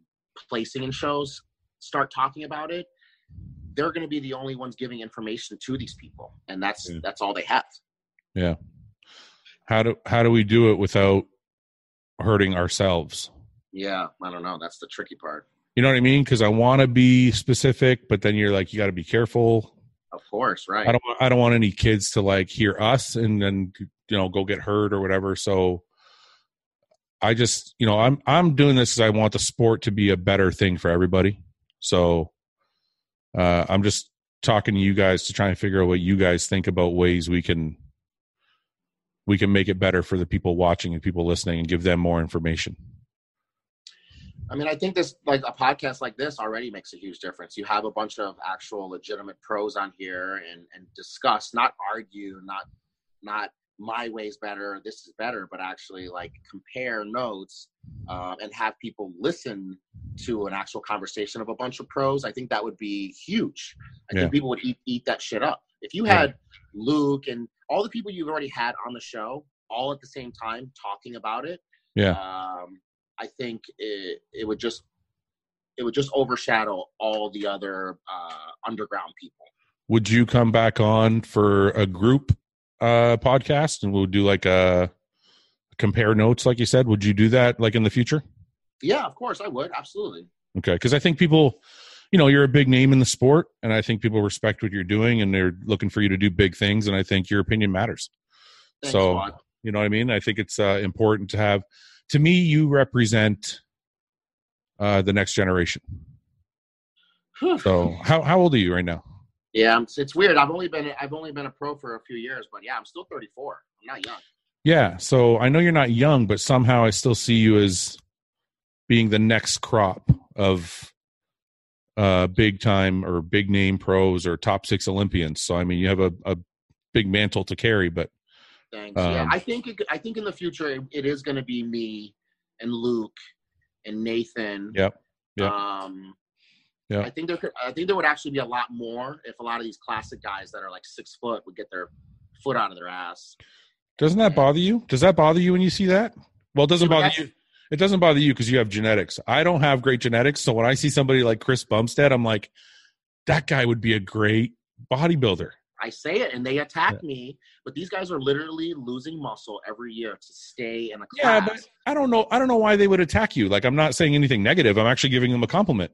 placing in shows start talking about it, they're going to be the only ones giving information to these people, and that's Yeah. that's all they have. Yeah. How do how do we do it without hurting ourselves? Yeah, I don't know. That's the tricky part. You know what I mean? Because I want to be specific, but then you're like, you got to be careful. Of course, right? I don't. I don't want any kids to like hear us and then you know go get hurt or whatever. So I just you know I'm I'm doing this because I want the sport to be a better thing for everybody. So uh, I'm just talking to you guys to try and figure out what you guys think about ways we can we can make it better for the people watching and people listening and give them more information. I mean, I think this, like a podcast like this, already makes a huge difference. You have a bunch of actual legitimate pros on here and and discuss, not argue, not not my way's better, this is better, but actually like compare notes um, and have people listen to an actual conversation of a bunch of pros. I think that would be huge. I Yeah. think people would eat eat that shit up. If you Yeah. had Luke and all the people you've already had on the show all at the same time talking about it, Yeah. um, I think it, it would just it would just overshadow all the other uh, underground people. Would you come back on for a group uh podcast and we'll do like a compare notes like you said? Would you do that like in the future? Yeah, of course I would absolutely. Okay, because I think people, you know, you're a big name in the sport, and I think people respect what you're doing, and they're looking for you to do big things, and I think your opinion matters. Thanks, So-. You know what I mean? I think it's uh, important to have. To me, you represent uh, the next generation. So, how how old are you right now? Yeah, it's weird. I've only been I've only been a pro for a few years, but yeah, I'm still 34. I'm not young. Yeah. So I know you're not young, but somehow I still see you as being the next crop of uh, big time or big name pros or top six Olympians. So I mean, you have a, a big mantle to carry, but Thanks. yeah, Um, I think it, I think in the future it, it is going to be me and Luke and Nathan. Yep. Yep. Um, Yep. I think there could, I think there would actually be a lot more if a lot of these classic guys that are like six foot would get their foot out of their ass. doesn't that bother you? Does that bother you when you see that? Well, it doesn't Yeah, bother you. It doesn't bother you because you have genetics. I don't have great genetics. So when I see somebody like Chris Bumstead, I'm like, that guy would be a great bodybuilder. I say it and they attack me, but these guys are literally losing muscle every year to stay in a class. Yeah, but I don't know. I don't know why they would attack you. Like I'm not saying anything negative. I'm actually giving them a compliment.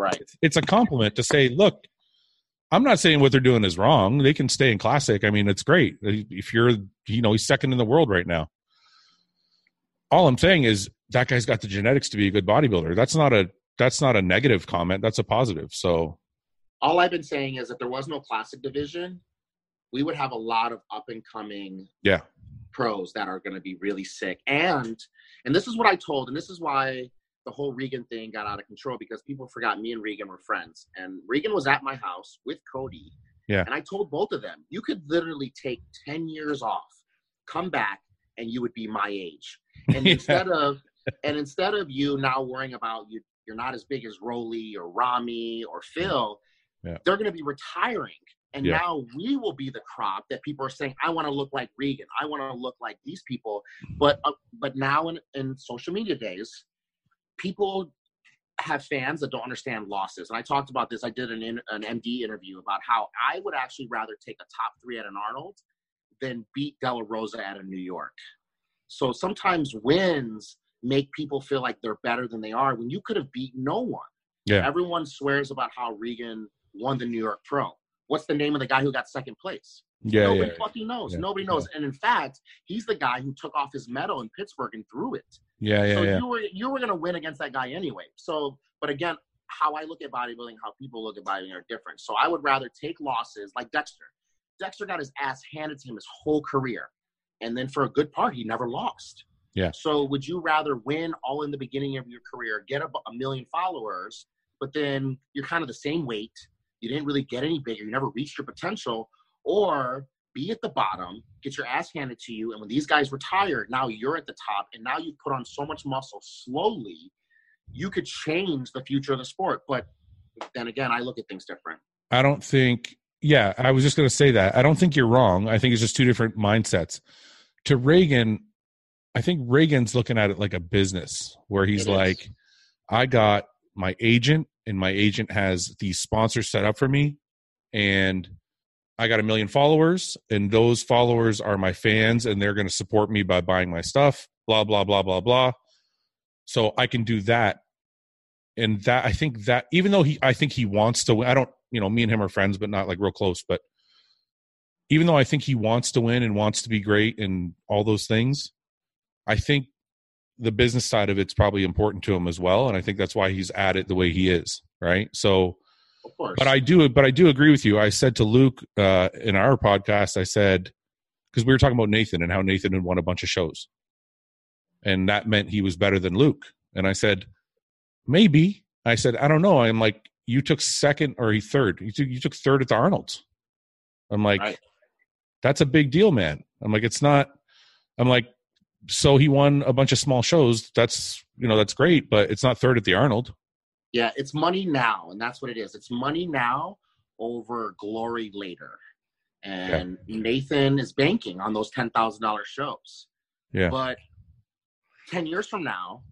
Right. It's a compliment to say, look, I'm not saying what they're doing is wrong. They can stay in classic. I mean, it's great. If you're, you know, he's second in the world right now. All I'm saying is that guy's got the genetics to be a good bodybuilder. That's not a that's not a negative comment. That's a positive. So all I've been saying is if there was no classic division, we would have a lot of up and coming Yeah. pros that are going to be really sick. And and this is what I told, and this is why the whole Regan thing got out of control because people forgot me and Regan were friends. And Regan was at my house with Cody. Yeah. And I told both of them, you could literally take 10 years off, come back, and you would be my age. And Yeah. instead of and instead of you now worrying about you you're not as big as Roelly or Ramy or Phil, Yeah. they're gonna be retiring. And Yeah. now we will be the crop that people are saying, I want to look like Regan. I want to look like these people. But uh, but now in, in social media days, people have fans that don't understand losses. And I talked about this. I did an in, an MD interview about how I would actually rather take a top three at an Arnold than beat De La Rosa at a New York. So sometimes wins make people feel like they're better than they are when you could have beat no one. Yeah. Everyone swears about how Regan won the New York Pro. What's the name of the guy who got second place? Yeah, Nobody yeah. fucking knows. Yeah. Nobody knows. And in fact, he's the guy who took off his medal in Pittsburgh and threw it. Yeah, yeah, so yeah. you were you were gonna win against that guy anyway. So, but again, how I look at bodybuilding, how people look at bodybuilding are different. So I would rather take losses like Dexter. Dexter got his ass handed to him his whole career, and then for a good part, he never lost. Yeah. So would you rather win all in the beginning of your career, get a, a million followers, but then you're kind of the same weight, you didn't really get any bigger, you never reached your potential, or be at the bottom, get your ass handed to you, and when these guys retire, now you're at the top, and now you've put on so much muscle slowly, you could change the future of the sport. But then again, I look at things different. I don't think. Yeah, I was just going to say that. I don't think you're wrong. I think it's just two different mindsets. To Regan, I think Regan's looking at it like a business where he's It is. like, I got my agent, and my agent has the sponsor set up for me, and I got a million followers, and those followers are my fans, and they're going to support me by buying my stuff, blah, blah, blah, blah, blah. So I can do that. And that, I think that, even though he, I think he wants to win, I don't, you know, me and him are friends, but not like real close. But even though I think he wants to win and wants to be great and all those things, I think the business side of it's probably important to him as well. And I think that's why he's at it the way he is. Right. So, Of course. but I do, but I do agree with you. I said to Luke uh, in our podcast, I said because we were talking about Nathan and how Nathan had won a bunch of shows, and that meant he was better than Luke. And I said, maybe. I said, I don't know. I'm like, you took second or he third. You took you took third at the Arnold's. I'm like, Right. that's a big deal, man. I'm like, it's not. I'm like, so he won a bunch of small shows. That's you know that's great, but it's not third at the Arnold. Yeah, it's money now, and that's what it is. It's money now over glory later. And Nathan is banking on those ten thousand dollar shows. Yeah. But ten years from now,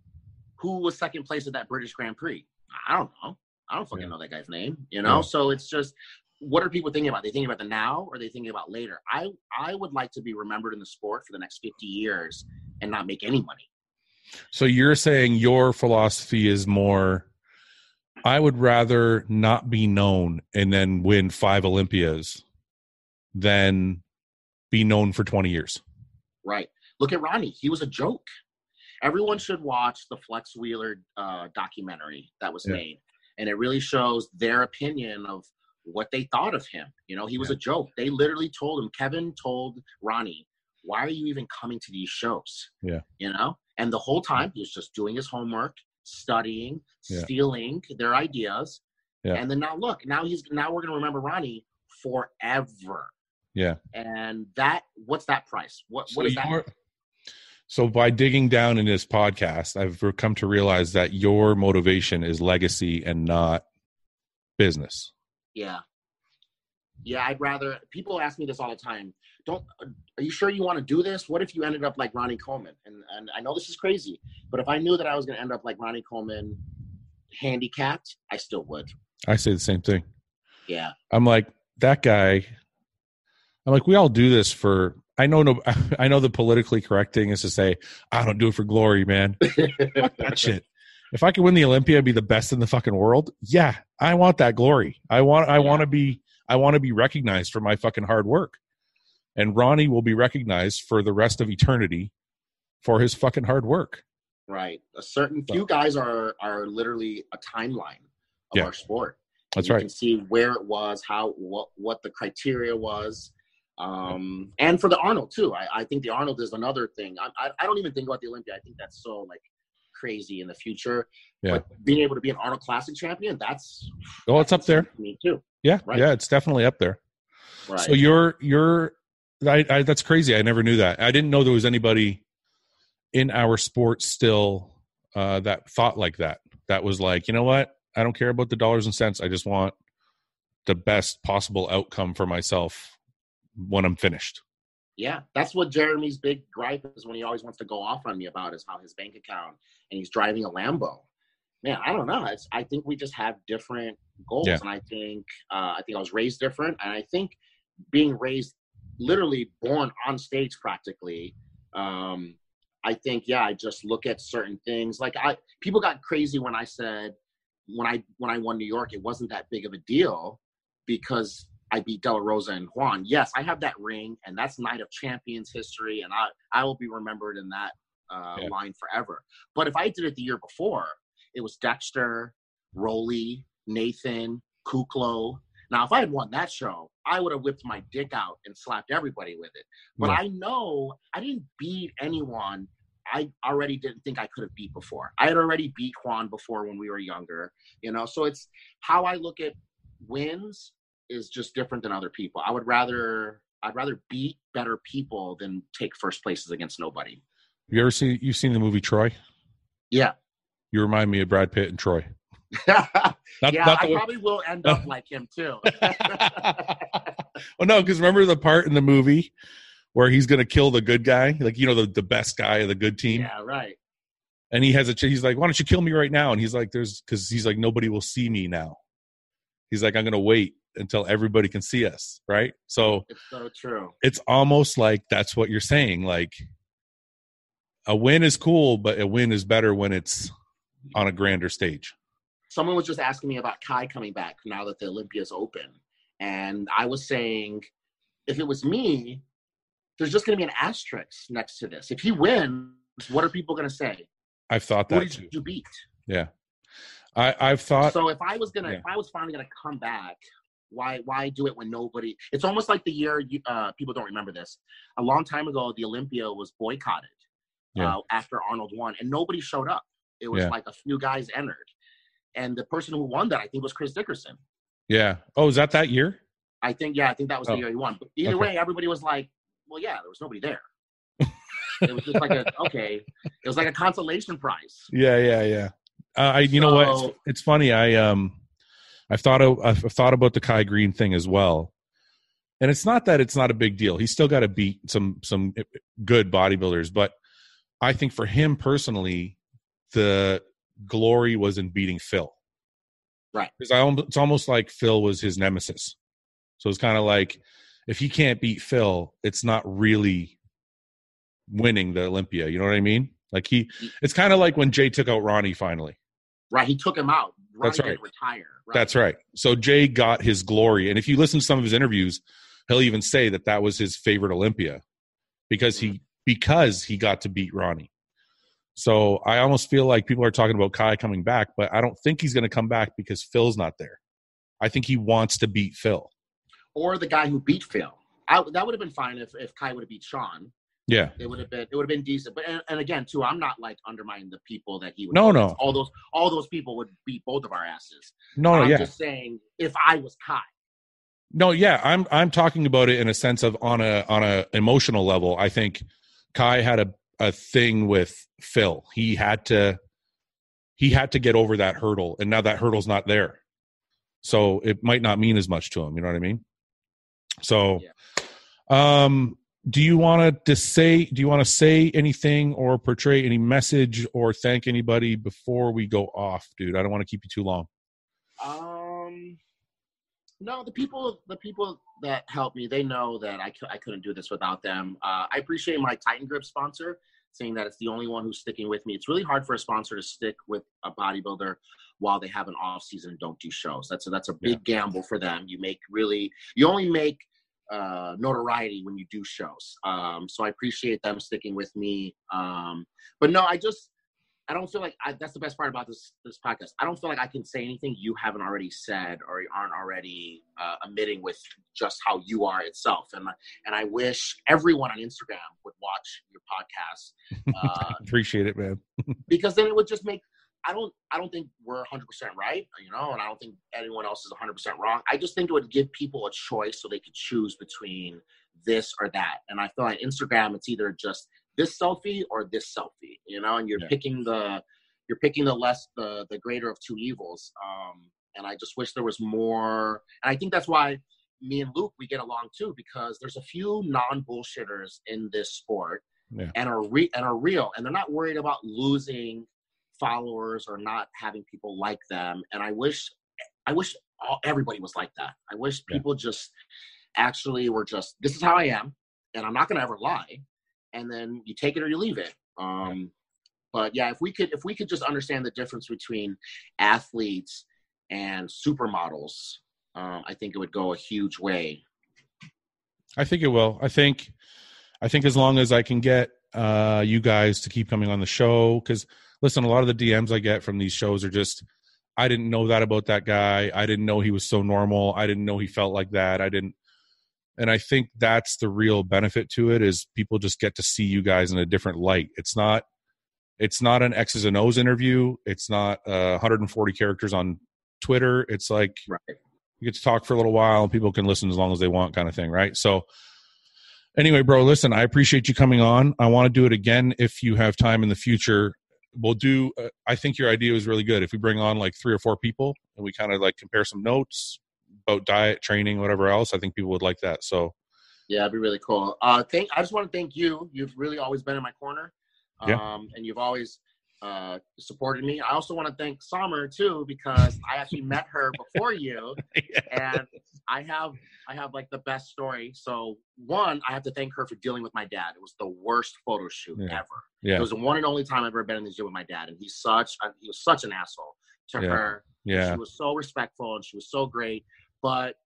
who was second place at that British Grand Prix? I don't know. I don't fucking Yeah. know that guy's name. You know, Yeah. so it's just what are people thinking about? They thinking about the now or are they thinking about later? I I would like to be remembered in the sport for the next fifty years and not make any money. So you're saying your philosophy is more I would rather not be known and then win 5 Olympias than be known for 20 years. Right. Look at Ronnie. He was a joke. Everyone should watch the Flex Wheeler uh, documentary that was Yeah. made, and it really shows their opinion of what they thought of him. You know, he was Yeah. a joke. They literally told him. Kevin told Ronnie, "Why are you even coming to these shows?" Yeah. You know, and the whole time he was just doing his homework, studying, Yeah. stealing their ideas, Yeah. and then now look, now he's now we're gonna remember Ronnie forever. Yeah. And that what's that price? What So, what is that? so by digging down in this podcast, I've come to realize that your motivation is legacy and not business. Yeah. Yeah, I'd rather people ask me this all the time. Don't are you sure you want to do this? What if you ended up like Ronnie Coleman? And and I know this is crazy, but if I knew that I was going to end up like Ronnie Coleman handicapped, I still would. I say the same thing. Yeah. I'm like that guy. I'm like we all do this for. I know no. I know the politically correct thing is to say I don't do it for glory, man. Fuck that shit. If I could win the Olympia and be the best in the fucking world, yeah, I want that glory. I want. I Yeah. want to be. I want to be recognized for my fucking hard work. And Ronnie will be recognized for the rest of eternity for his fucking hard work. Right. A certain few guys are are literally a timeline of Yeah. our sport. That's you right. can see where it was, how what what the criteria was, um, and for the Arnold too. I, I think the Arnold is another thing. I, I I don't even think about the Olympia. I think that's so like crazy in the future. Yeah. But being able to be an Arnold Classic champion, that's Oh, it's up there. me too. Yeah, Right. yeah, it's definitely up there. Right. So you're you're I, I that's crazy. I never knew that. I didn't know there was anybody in our sport still uh, that thought like that. That was like, you know what? I don't care about the dollars and cents. I just want the best possible outcome for myself when I'm finished. Yeah, that's what Jeremy's big gripe is when he always wants to go off on me about is how his bank account and he's driving a Lambo. Man, I don't know. It's, I think we just have different goals, Yeah. and I think uh, I think I was raised different, and I think being raised, literally born on stage, practically. Um, I think yeah, I just look at certain things. Like I, people got crazy when I said when I when I won New York, it wasn't that big of a deal because I beat De La Rosa and Juan. Yes, I have that ring, and that's Night of Champions history, and I I will be remembered in that uh, Yeah. line forever. But if I did it the year before, it was Dexter, Roelly, Nathan, Kuklo. Now, if I had won that show, I would have whipped my dick out and slapped everybody with it. But Yeah. I know I didn't beat anyone I already didn't think I could have beat before. I had already beat Juan before when we were younger, you know. So it's how I look at wins is just different than other people. I would rather I'd rather beat better people than take first places against nobody. You ever seen you've seen the movie Troy? Yeah. You remind me of Brad Pitt and Troy. yeah, Not, I way- probably will end up like him too. well, no, because remember the part in the movie where he's going to kill the good guy, like you know the the best guy of the good team, yeah, right. and he has a he's like, "Why don't you kill me right now?" And he's like, "There's because he's like nobody will see me now." He's like, "I'm going to wait until everybody can see us." Right. So It's so true. it's almost like that's what you're saying. Like a win is cool, but a win is better when it's on a grander stage. someone was just asking me about Kai coming back now that the Olympia's open. And I was saying, if it was me, there's just going to be an asterisk next to this. If he wins, what are people going to say? I've thought Who that did too. you beat? Yeah. I, I've thought So if I was gonna, Yeah. if I was finally gonna come back, why why do it when nobody? It's almost like the year you, uh, people don't remember this. A long time ago, the Olympia was boycotted Yeah. uh, after Arnold won, and nobody showed up. It was Yeah. like a few guys entered, and the person who won that I think was Chris Dickerson. yeah. Oh, is that that year? I think yeah, I think that was the Oh. year he won. But either Okay. way, everybody was like, "Well, yeah, there was nobody there." it was just like a okay. It was like a consolation prize. Yeah, yeah, yeah. Uh, I, you know what? It's, it's funny. I um, I've thought of, I've thought about the Kai Greene thing as well, and it's not that it's not a big deal. He's still got to beat some some good bodybuilders, but I think for him personally, the glory was in beating Phil. Right. Because I, it's almost like Phil was his nemesis. So it's kind of like if he can't beat Phil, it's not really winning the Olympia. You know what I mean? Like he, it's kind of like when Jay took out Ronnie finally. Right, he took him out. Ronnie That's right. Retire. Right. That's right. So Jay got his glory, and if you listen to some of his interviews, he'll even say that that was his favorite Olympia because he mm-hmm. because he got to beat Ronnie. So I almost feel like people are talking about Kai coming back, but I don't think he's going to come back because Phil's not there. I think he wants to beat Phil. or the guy who beat Phil. I, that would have been fine if, if Kai would have beat Shawn. Yeah. It would have been it would have been decent. But and, and again, too, I'm not like undermining the people that he would. No, no. All those all those people would beat both of our asses. No, no, I'm yeah. just saying, if I was Kai, No, yeah, I'm I'm talking about it in a sense of on a on a emotional level. I think Kai had a a thing with Phil. He had to he had to get over that hurdle, and now that hurdle's not there. So it might not mean as much to him. You know what I mean? So, um, do you want to say? Do you want to say anything or portray any message or thank anybody before we go off, dude? I don't want to keep you too long. um, no, the people the people that helped me, they know that I, I couldn't do this without them. Uh, I appreciate my Titan Grip sponsor saying that it's the only one who's sticking with me. It's really hard for a sponsor to stick with a bodybuilder while they have an off season and don't do shows. That's a, that's a big gamble for them. You make really you only make uh, notoriety when you do shows. Um, so I appreciate them sticking with me. Um, but no, I just I don't feel like I, that's the best part about this this podcast. I don't feel like I can say anything you haven't already said or you aren't already uh, admitting with just how you are itself. And and I wish everyone on Instagram would watch your podcast. Uh, Appreciate it, man. because then it would just make. I don't. I don't think we're 100 percent right, you know, and I don't think anyone else is 100 percent wrong. I just think it would give people a choice so they could choose between this or that. And I feel like Instagram, it's either just this selfie or this selfie, you know, and you're yeah. picking the you're picking the less the the greater of two evils. Um, and I just wish there was more. And I think that's why me and Luke we get along too because there's a few non bullshitters in this sport yeah. and are re- and are real and they're not worried about losing followers or not having people like them. And I wish I wish all, everybody was like that. I wish people yeah. just actually were just this is how I am and I'm not going to ever lie and then you take it or you leave it. Um, but yeah, if we could if we could just understand the difference between athletes and supermodels, um, I think it would go a huge way. I think it will. I think I think as long as I can get uh, you guys to keep coming on the show, because listen, a lot of the DMs I get from these shows are just I didn't know that about that guy. I didn't know he was so normal. I didn't know he felt like that. I didn't and i think that's the real benefit to it is people just get to see you guys in a different light. It's not it's not an x's and o's interview. It's not uh, 140 characters on twitter. It's like right. you get to talk for a little while and people can listen as long as they want kind of thing right? So anyway bro listen i appreciate you coming on. I want to do it again if you have time in the future. We'll do uh, i think your idea was really good. If we bring on like three or four people and we kind of like compare some notes about diet, training, whatever else, I think people would like that. So, yeah, it'd be really cool. Uh, thank. I just want to thank you. You've really always been in my corner, um, yeah. and you've always uh, supported me. I also want to thank Summer too because I actually met her before you, yeah. and I have I have like the best story. So one, I have to thank her for dealing with my dad. It was the worst photo shoot yeah. ever. Yeah. It was the one and only time I've ever been in the gym with my dad, and he's such a, he was such an asshole to her. Yeah. She was so respectful and she was so great. But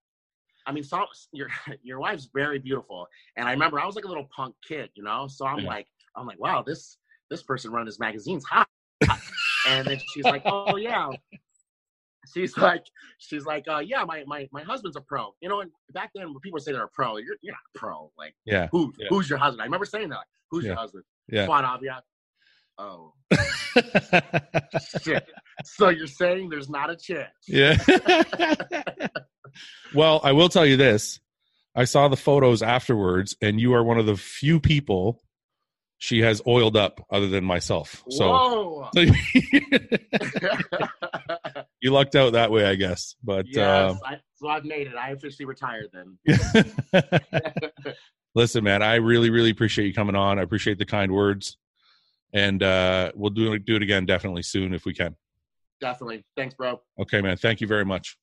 I mean, so, your your wife's very beautiful, and I remember I was like a little punk kid, you know. So I'm yeah. like, I'm like, wow, this this person running this magazine's hot. and then she's like, oh yeah. She's like, she's like, uh, yeah, my, my my husband's a pro. You know, and back then when people say they're a pro, you're you're not a pro. Like, yeah, who yeah. who's your husband? I remember saying that. Like, who's yeah. your husband? Yeah, Juan Avia. Oh. Shit. So you're saying there's not a chance? Yeah. well, I will tell you this. I saw the photos afterwards, and you are one of the few people she has oiled up other than myself. So, so you lucked out that way, I guess. But yes, uh, I, so I've made it. I officially retired then. Listen, man, I really, really appreciate you coming on. I appreciate the kind words, and uh, we'll do do it again definitely soon if we can. Definitely. Thanks, bro. Okay, man. Thank you very much.